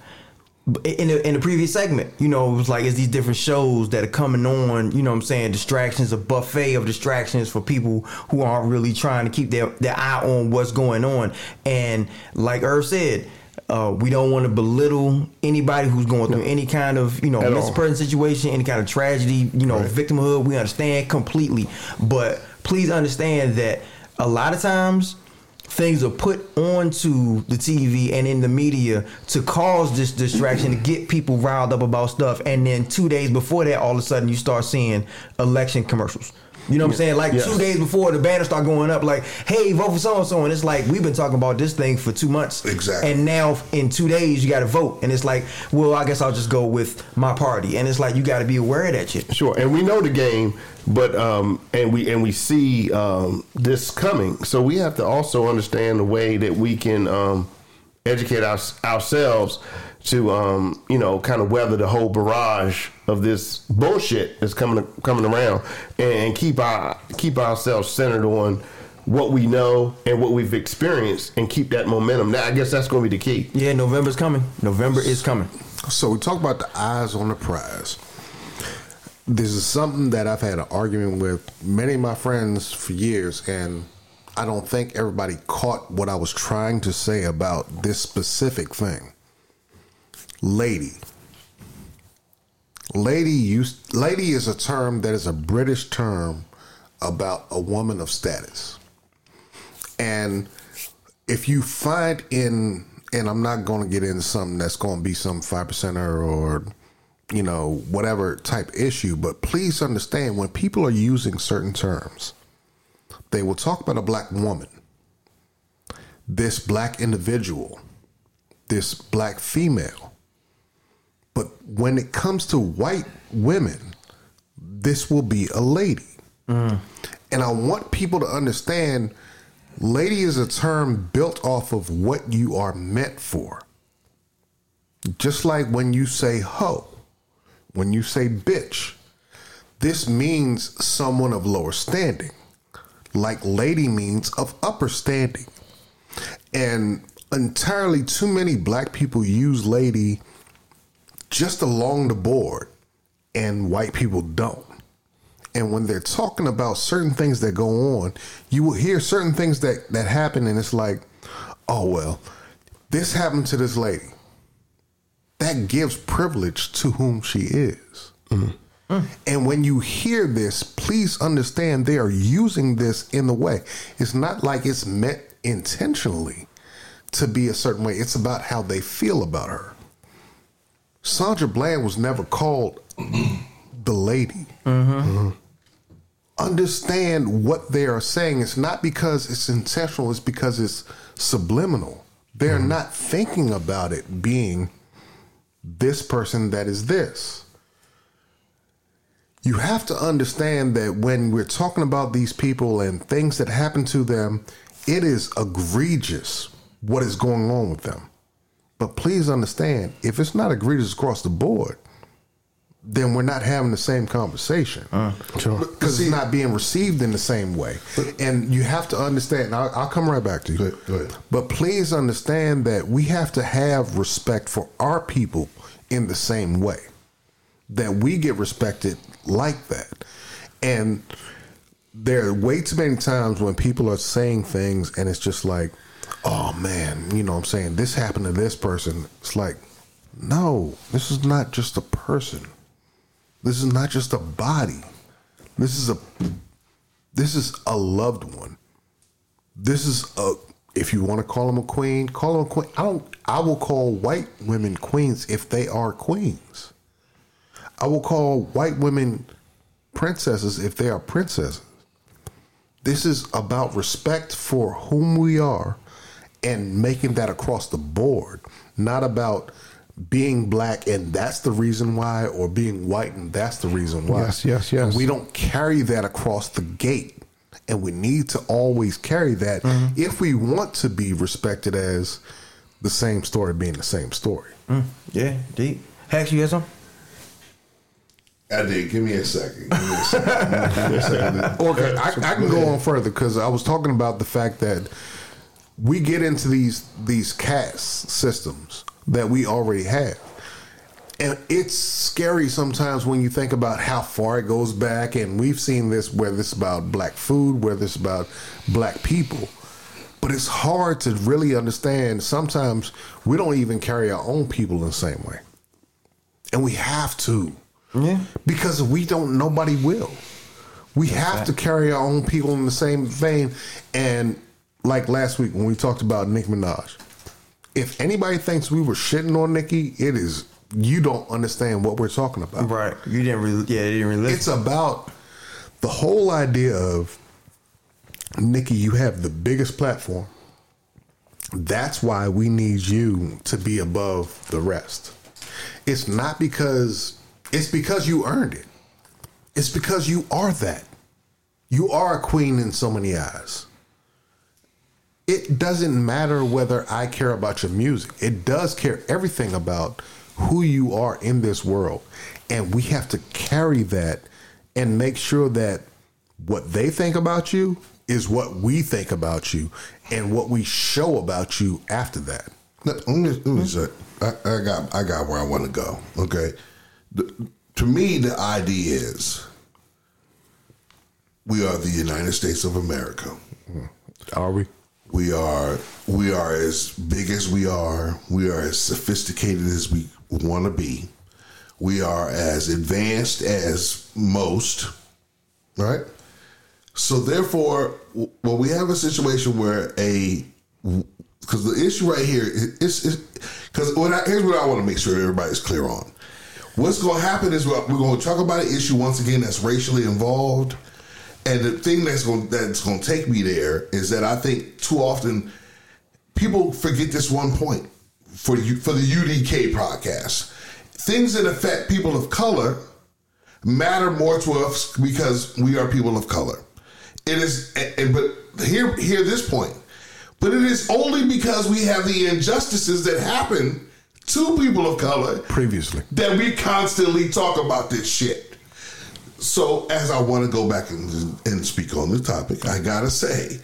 in the in the previous segment, you know, it was like it's these different shows that are coming on, you know what I'm saying, distractions, a buffet of distractions for people who aren't really trying to keep their, their eye on what's going on. And like Irv said, Uh, we don't want to belittle anybody who's going through any kind of you know At missing situation, any kind of tragedy, you know, victimhood. We understand completely, but please understand that a lot of times things are put onto the TV and in the media to cause this distraction to get people riled up about stuff, and then two days before that, all of a sudden you start seeing election commercials. You know what I'm saying? Like Yes. two days before the banner start going up, like, "Hey, vote for so and so," and it's like we've been talking about this thing for two months, Exactly. And now in two days you got to vote, and it's like, well, I guess I'll just go with my party, and it's like you got to be aware of that shit. Sure, and we know the game, but um, and we and we see um, this coming, so we have to also understand the way that we can um, educate our, ourselves to um, you know kind of weather the whole barrage of this bullshit that's coming coming around, and keep our keep ourselves centered on what we know and what we've experienced, and keep that momentum. Now, I guess that's going to be the key. Yeah, November's coming. November is coming. So we talk about the eyes on the prize. This is something that I've had an argument with many of my friends for years, and I don't think everybody caught what I was trying to say about this specific thing. Lady. Lady used lady is a term that is a British term about a woman of status. And if you find in and I'm not going to get into something that's going to be some five percenter or you know whatever type issue, but please understand when people are using certain terms, they will talk about a black woman, this black individual, this black female. But when it comes to white women, this will be a lady. Mm. And I want people to understand lady is a term built off of what you are meant for. Just like when you say hoe, when you say bitch, this means someone of lower standing, like lady means of upper standing. And entirely too many black people use lady just along the board, and white people don't. And when they're talking about certain things that go on, you will hear certain things that, that happen, and it's like, oh, well, this happened to this lady. That gives privilege to whom she is. Mm-hmm. And when you hear this, please understand they are using this in the way. It's not like it's meant intentionally to be a certain way, it's about how they feel about her. Sandra Bland was never called the lady. Mm-hmm. Understand what they are saying. It's not because it's intentional, it's because it's subliminal. They're mm-hmm. not thinking about it being this person that is this. You have to understand that when we're talking about these people and things that happen to them, it is egregious what is going on with them. But please understand, if it's not egregious across the board, then we're not having the same conversation. Because it's not being received in the same way. And you have to understand, I'll, I'll come right back to you. But please understand that we have to have respect for our people in the same way. That we get respected like that. And there are way too many times when people are saying things and it's just like, oh man, you know what I'm saying? This happened to this person. It's like, no, this is not just a person. This is not just a body. This is a this is a loved one. This is a if you want to call them a queen, call them a queen. I don't I will call white women queens if they are queens. I will call white women princesses if they are princesses. This is about respect for whom we are and making that across the board, not about being black and that's the reason why, or being white and that's the reason why. Yes, yes, yes. We don't carry that across the gate, and we need to always carry that Mm-hmm. if we want to be respected as the same story being the same story. Mm, yeah, deep. Hex, you got some? I did. Give me a second. Give me a second. Give me a second. Okay, I, I can go on further because I was talking about the fact that we get into these these caste systems that we already have, and it's scary sometimes when you think about how far it goes back. And we've seen this whether it's about black food, whether it's about black people, but it's hard to really understand. Sometimes we don't even carry our own people in the same way. And we have to. Yeah. Because if we don't, nobody will. We have to carry our own people in the same vein. And like last week when we talked about Nicki Minaj, if anybody thinks we were shitting on Nicki, it is you don't understand what we're talking about. Right. You didn't really. Yeah, you didn't really. It's about the whole idea of Nicki, you have the biggest platform. That's why we need you to be above the rest. It's not because it's because you earned it. It's because you are that. You are a queen in so many eyes. It doesn't matter whether I care about your music. It does care everything about who you are in this world. And we have to carry that and make sure that what they think about you is what we think about you and what we show about you after that. Let me, let me say, I, I got I got where I want to go. Okay, the, to me, the idea is we are the United States of America. Are we? We are we are as big as we are. We are as sophisticated as we want to be. We are as advanced as most. Right. So therefore, w- when we have a situation where a because the issue right here is because here's what I want to make sure everybody's clear on. What's going to happen is we're going to talk about an issue once again that's racially involved, and the thing that's going that's going to take me there is that I think too often people forget this one point for you for the UDK podcast. Things that affect people of color matter more to us because we are people of color. It is, and, but hear hear this point. But it is only because we have the injustices that happen to people of color previously that we constantly talk about this shit. So, as I want to go back and, and speak on the topic, I gotta say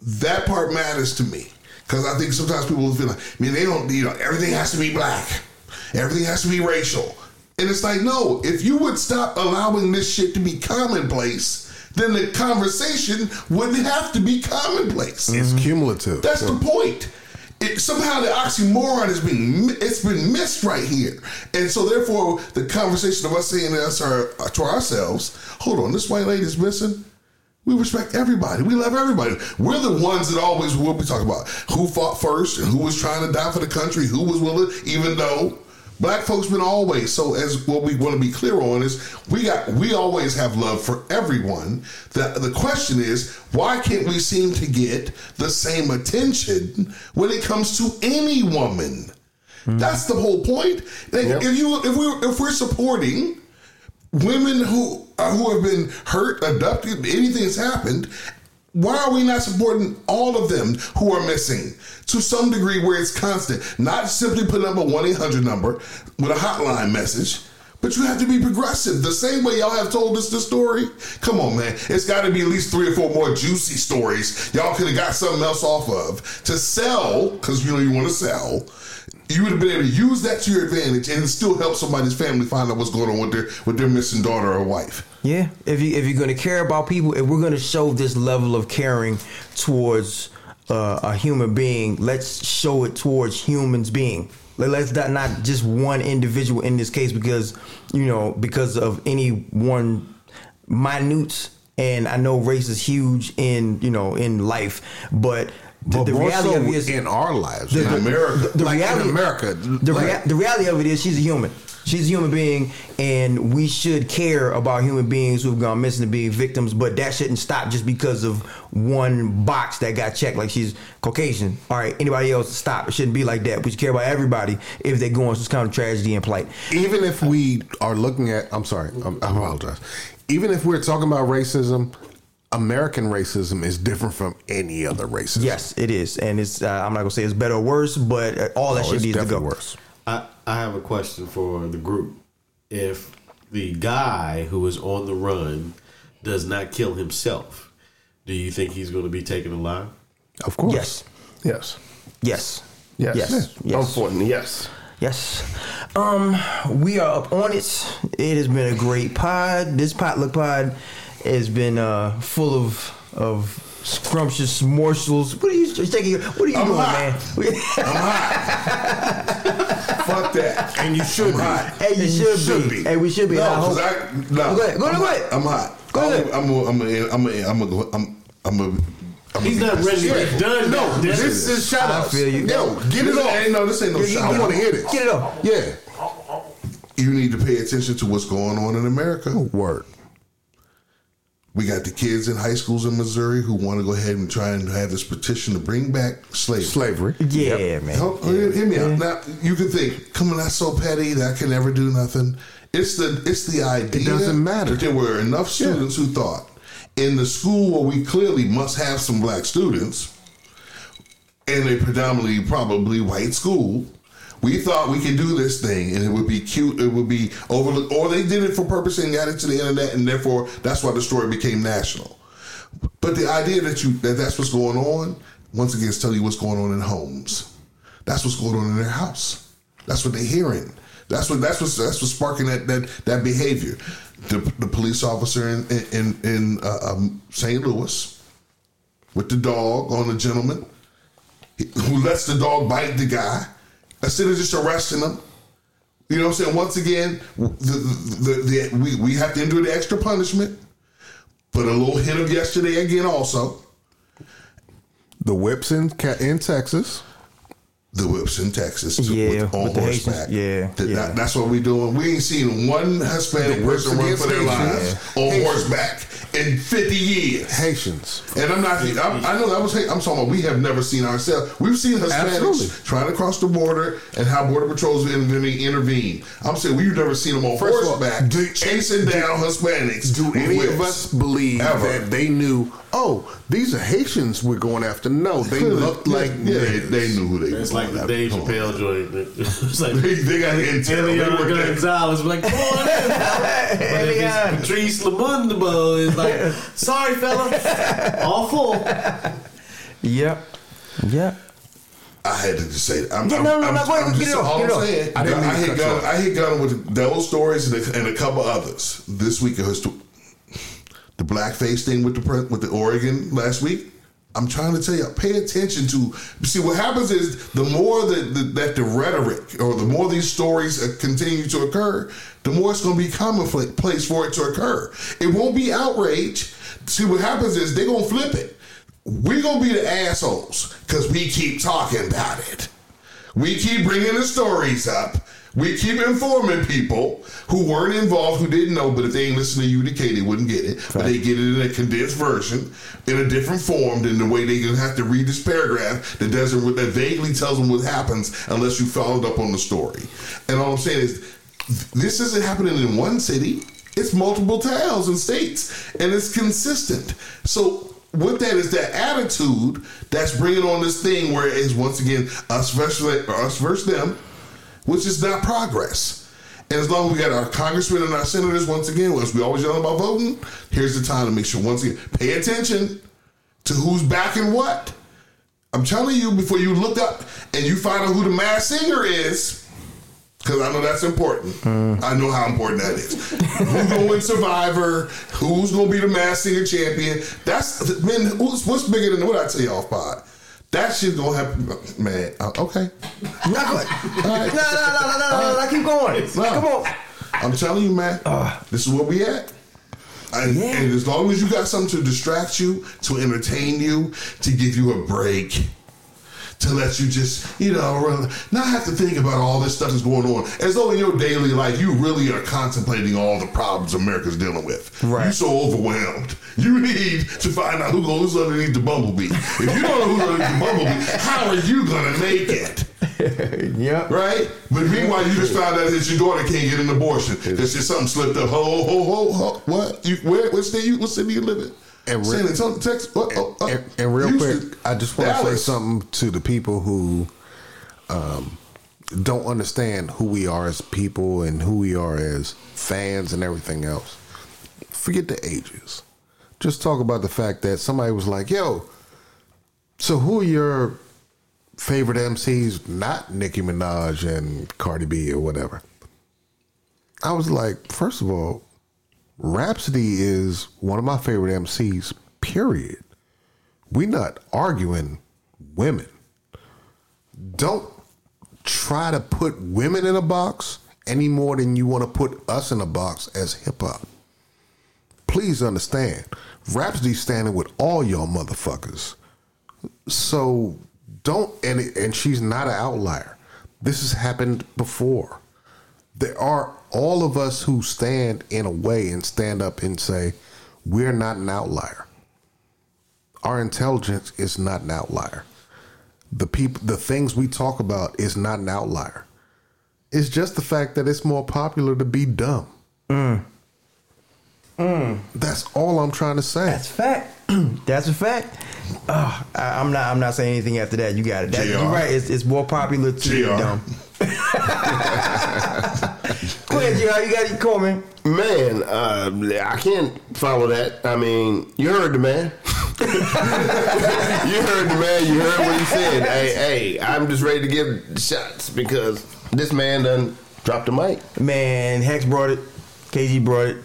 that part matters to me because I think sometimes people will feel like, I mean, they don't, you know, everything has to be black, everything has to be racial, and it's like, no, if you would stop allowing this shit to be commonplace then the conversation wouldn't have to be commonplace. It's cumulative. That's the point. It, somehow the oxymoron is being it's been missed right here, and so therefore the conversation of us saying us our, to ourselves, "Hold on, this white lady is missing." We respect everybody. We love everybody. We're the ones that always will be talking about who fought first and who was trying to die for the country, who was willing, even though Black folks been always so. As what we want to be clear on is, we got we always have love for everyone. The the question is, why can't we seem to get the same attention when it comes to any woman? That's the whole point. Like, If you if we if we're supporting women who uh, who have been hurt, abducted, anything has happened, why are we not supporting all of them who are missing to some degree where it's constant? Not simply putting up a 1 800 number with a hotline message, but you have to be progressive. The same way y'all have told us the story. Come on, man. It's got to be at least three or four more juicy stories y'all could have got something else off of to sell, because you know you want to sell. You would have been able to use that to your advantage and still help somebody's family find out what's going on with their with their missing daughter or wife. Yeah, if you if you're gonna care about people, if we're gonna show this level of caring towards uh, a human being, let's show it towards humans being. Let- Let's not not just one individual in this case because you know because of any one minute. And I know race is huge in you know in life, but the, the reality so of it is in our lives, The, in the- America. the Like, in reality, America, the, rea- the reality of it is she's a human. She's a human being, and we should care about human beings who've gone missing to being victims. But that shouldn't stop just because of one box that got checked, like she's Caucasian. All right, anybody else stop? It shouldn't be like that. We should care about everybody if they're going through some kind of tragedy and plight. even if we are looking at i'm sorry I'm- i apologize even if we're talking about racism american racism is different from any other racism Yes, it is, and it's. Uh, I'm not gonna say it's better or worse, but uh, all that Oh, shit needs to go. worse. I, I have a question for the group. If the guy who is on the run does not kill himself, do you think he's going to be taken alive? Of course. Yes. Yes. Yes. Yes. Yes. Yes. Unfortunately, yes. Yes. Um, we are up on it. It has been a great pod. This potluck pod has been uh, full of of scrumptious morsels. What are you taking? What are you I'm doing, hot. man? Fuck that. And you should be. Hey, you should, be. Hey, we should be. No, And I hope- I, no. Go ahead. Go I'm ahead. Go hot. ahead. I'm hot. Go ahead. I'm a, I'm a, I'm a, I'm a, I'm I'm a, I'm He's a, not ready to Yeah. be done. No, now. this is shout I feel you. Yo, get it This off. ain't no, this ain't no shout I want to out. hear this. Get it off. Yeah. You need to pay attention to what's going on in America. Word. We got the kids in high schools in Missouri who want to go ahead and try and have this petition to bring back slavery. Slavery. Yeah, man. Help, uh, hear, hear me out. Now you can think, "Come on, that's so petty that I can never do nothing." It's the it's the idea. It doesn't matter. that there were enough students who thought in the school where we clearly must have some black students, in a predominantly probably white school. We thought we could do this thing and it would be cute, it would be overlooked, or they did it for purpose and got it to the internet, and therefore that's why the story became national. But the idea that you that that's what's going on, once again, telling you what's going on in homes. That's what's going on in their house. That's what they're hearing. That's what that's what's that's what's sparking that that that behavior. The, the police officer in in in uh, um, St. Louis with the dog on the gentleman who lets the dog bite the guy instead of just arresting them. You know what I'm saying? Once again, the, the, the, we, we have to endure the extra punishment. But a little hint of yesterday again also. The whips in in Texas. The whips in Texas to- Yeah, with, on with the horseback. Haitians, yeah, That- yeah. that- that's what we doing. We ain't seen one Hispanic person run for their Haitians. lives Yeah. on Haitians. horseback in 50 years. Haitians. And I'm not. I'm, I know that was. I'm talking about. We have never seen ourselves. We've seen Hispanics Absolutely. trying to cross the border and how border patrols intervene. intervene. I'm saying we've never seen them on First of all, horseback do- chasing down Hispanics. Do with any of us believe Ever. that they knew? Oh, these are Haitians we're going after. No, they looked like yeah, they, they knew who they It's were like the Dave after. Come. Chappelle joint. It's like They, they got intel. They were. Gonzalez like, come on in. But if it's Patrice Lamundabo, is like, sorry, fella, all full. Yep. Yep. I had to just say that. I'm, Yeah, I'm, no, no, I'm, no, go ahead, I'm just, all I'm saying, I I, didn't mean hit gun. I hit gun with those stories and a, and a couple others this week. It was the blackface thing with the with the Oregon last week. I'm trying to tell you, pay attention to. See, what happens is the more that the, that the rhetoric or the more these stories uh, continue to occur, the more it's going to be commonplace for it to occur. It won't be outrage. See, what happens is they're going to flip it. We're going to be the assholes because we keep talking about it. We keep bringing the stories up. We keep informing people who weren't involved, who didn't know, but if they ain't listen to UDK, they wouldn't get it. But they get it in a condensed version, in a different form than the way they gonna have to read this paragraph that doesn't that vaguely tells them what happens unless you followed up on the story. And all I'm saying is, this isn't happening in one city. It's multiple towns and states, and it's consistent. So with that is that attitude that's bringing on this thing where it's once again us versus us versus them, which is not progress. And as long as we got our congressmen and our senators once again, as we always yell about voting, here's the time to make sure once again pay attention to who's backing what. I'm telling you before you look up and you find out who the Masked Singer is. Because I know that's important. Hmm. I know how important that is. Who's going to win Survivor? Who's going to be the Masked Singer champion? That's man. Who's, what's bigger than what I tell you off pod? That shit gonna happen, man. uh, okay. Not good. All right. No, no, no, no, no, no, no. Keep going. No. Come on. I'm telling you, man. this is where we at. And, and as long as you got something to distract you, to entertain you, to give you a break, to let you just, you know, not have to think about all this stuff that's going on. As though in your daily life you really are contemplating all the problems America's dealing with. Right. You're so overwhelmed. You need to find out who goes underneath the bumblebee. If you don't know who's underneath the bumblebee, how are you gonna make it? yeah. Right? But meanwhile, you just found out that your daughter can't get an abortion. There's just something slipped up. Ho, ho, ho, ho. What? You, where, what city you, what city you live in? And re- San Antonio, Texas. What? Oh, uh, oh, uh, uh, And, and real Houston. quick, I just want to say something to the people who um, don't understand who we are as people and who we are as fans and everything else. Forget the ages. Just talk about the fact that somebody was like, "Yo, so who are your favorite MCs? Not Nicki Minaj and Cardi B or whatever." I was like, first of all, Rapsody is one of my favorite MCs, period. we not arguing women. Don't try to put women in a box any more than you want to put us in a box as hip hop. Please understand, Rapsody's standing with all y'all motherfuckers. So don't and and she's not an outlier. This has happened before. There are all of us who stand in a way and stand up and say we're not an outlier. Our intelligence is not an outlier. The people the things we talk about is not an outlier. It's just the fact that it's more popular to be dumb. Mm. Mm. That's all I'm trying to say. That's fact. That's a fact. Oh, I, I'm not. I'm not saying anything after that. You got it. That, you're right. It's, it's more popular to be dumb. Ahead, JR. You got it. Man. Man, uh, I can't follow that. I mean, you heard the man. you heard the man. You heard what he said. Hey, hey, I'm just ready to give shots because this man done dropped the mic. Man, Hex brought it. KG brought it.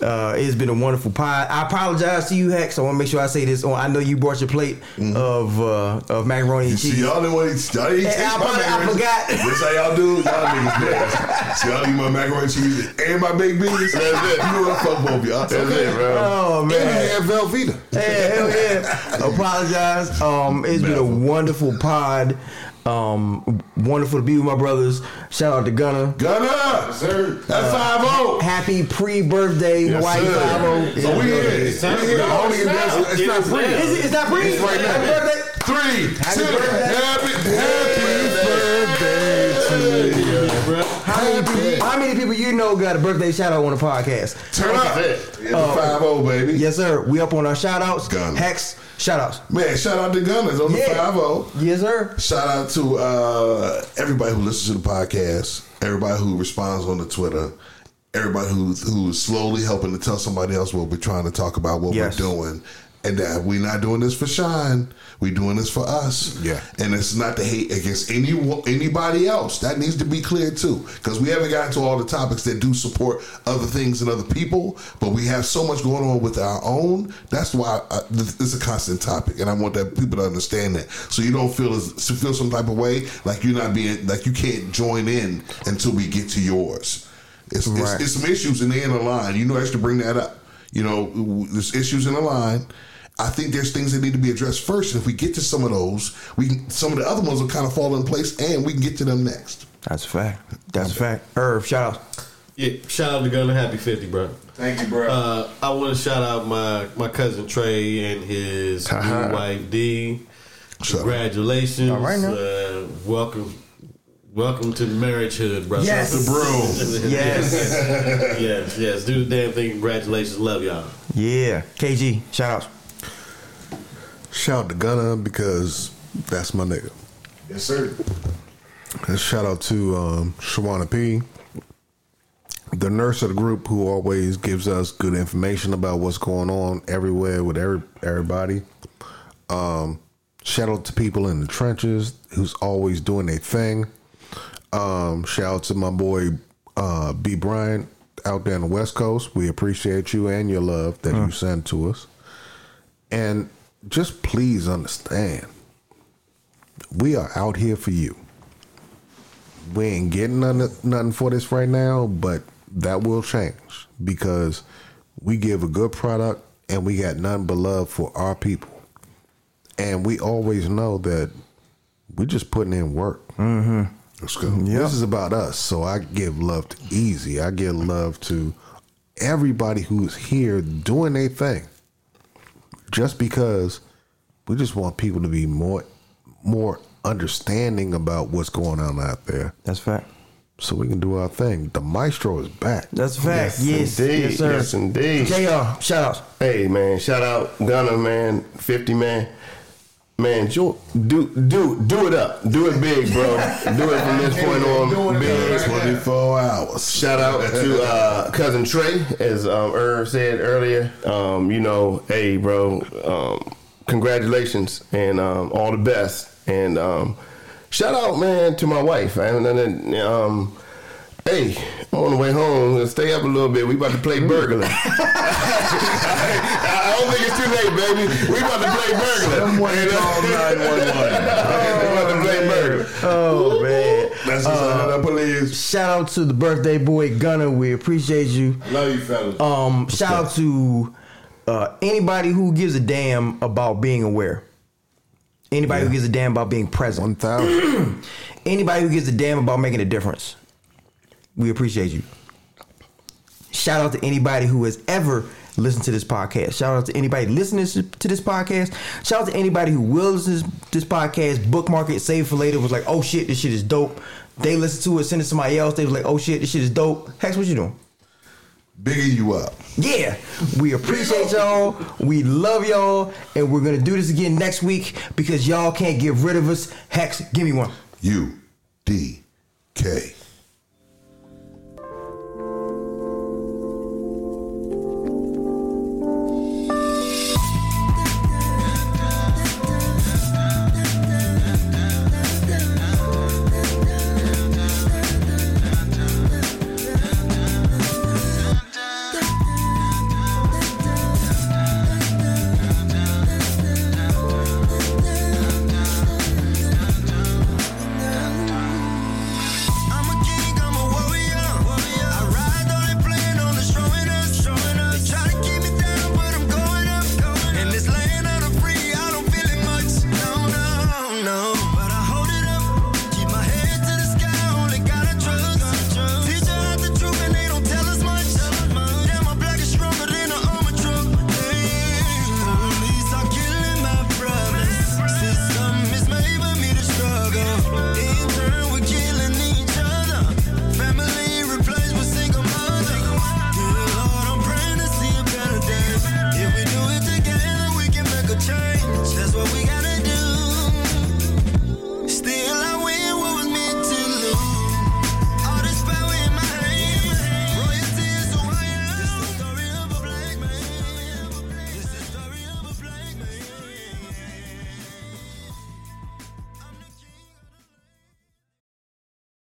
Uh, it's been a wonderful pod. I apologize to you, Hex. I want to make sure I say this. On, I know you brought your plate of uh, of macaroni and cheese. See, y'all didn't want to, y'all didn't Hey, taste I my I macaroni. forgot. That's how y'all do. Y'all niggas man. See, y'all eat my macaroni and cheese and my baked beans. That's it. You know what? Fuck both y'all. That's it, bro. Oh man, And Velveeta. Hey, hell yeah. Apologize. Um, it's been a wonderful pod. Um, wonderful to be with my brothers. Shout out to Gunner. Gunner, sir. That's five zero. Happy pre-birthday, Yes, Hawaii five zero. So we here. We here. Only if that's- it's not free. Is it? Is that free? It's right now. Happy birthday. Three, Happy two, birthday. happy, happy How many, people, how many people you know got a birthday shout out on the podcast? Turn up. Yeah, the five zero, baby. Yes, sir. We up on our shout outs. Gunner. Hex, shout outs. Man, shout out to Gunners on the Yeah. five zero. Yes, sir. Shout out to uh, everybody who listens to the podcast, everybody who responds on the Twitter, everybody who who's slowly helping to tell somebody else what we're trying to talk about, what Yes. we're doing, and that we're not doing this for shine. We're doing this for us. Yeah. and it's not to hate against any anybody else. That needs to be clear too, because we haven't gotten to all the topics that do support other things and other people, but we have so much going on with our own. That's why I, th- it's a constant topic, and I want that people to understand that, so you don't feel as feel some type of way like you're not being like you can't join in until we get to yours. It's, Right. it's, it's some issues in the inner line. You know, I should bring that up. You know, there's issues in the line. I think there's things that need to be addressed first, and if we get to some of those, we can, some of the other ones will kind of fall in place, and we can get to them next. That's a fact. That's a fact. Irv, shout out. Yeah, shout out to Gunner. Happy 50, bro. Thank you, bro. Uh, I want to shout out my, my cousin Trey and his new wife D. Congratulations. All right, now. Uh, welcome. Welcome to marriage hood, brother. Yes. The broom. Yes. yes, yes. Do the damn thing. Congratulations. Love y'all. Yeah. KG, shout out. Shout out to Gunner because that's my nigga. Yes, sir. And shout out to um, Shawana P, the nurse of the group who always gives us good information about what's going on everywhere with every, everybody. Um, shout out to people in the trenches who's always doing their thing. Um, shout out to my boy uh, B. Bryant out there on the West Coast. We appreciate you and your love that you send to us. And just please understand, we are out here for you we ain't getting nothing, nothing for this right now, but that will change because we give a good product and we got nothing but love for our people. And we always know that we're just putting in work. Mm-hmm. Let's go. This is about us. So I give love to Easy. I give love to everybody who's here doing their thing. Just because we just want people to be more more understanding about what's going on out there. That's a fact. So we can do our thing. The maestro is back. That's a fact. Yes, indeed. yes, sir. Yes, indeed. JR, shout out. Hey, man. Shout out Gunner, man. 50, man. Man, jo- do do do it up, do it big, bro. do it from this point on, big. 24 hours. Shout out to uh, cousin Trey, as um, Irv said earlier. Um, you know, hey, bro, um, congratulations and um, all the best. And um, shout out, man, to my wife. And then, um, hey, I'm on the way home. and Stay up a little bit. We about to play burglar. I, don't think it's too late, baby. We about to play burglar. Someone call 911. We about to play burglar. Oh man. That's of police. Shout out to the birthday boy Gunner. We appreciate you. Love you, fellas. Um, shout out to uh, anybody who gives a damn about being aware. Anybody who gives a damn about being present. One thousand. Anybody who gives a damn about making a difference. We appreciate you. Shout out to anybody who has ever listened to this podcast. Shout out to anybody listening to this podcast. Shout out to anybody who will listen to this podcast, bookmark it, save for later. Was like, oh shit, this shit is dope. They listen to it, send it to somebody else. They was like, oh shit, this shit is dope. Hex, what you doing? Bigging you up. Yeah, we appreciate y'all. We love y'all, and we're gonna do this again next week because y'all can't get rid of us. Hex, give me one. U D K.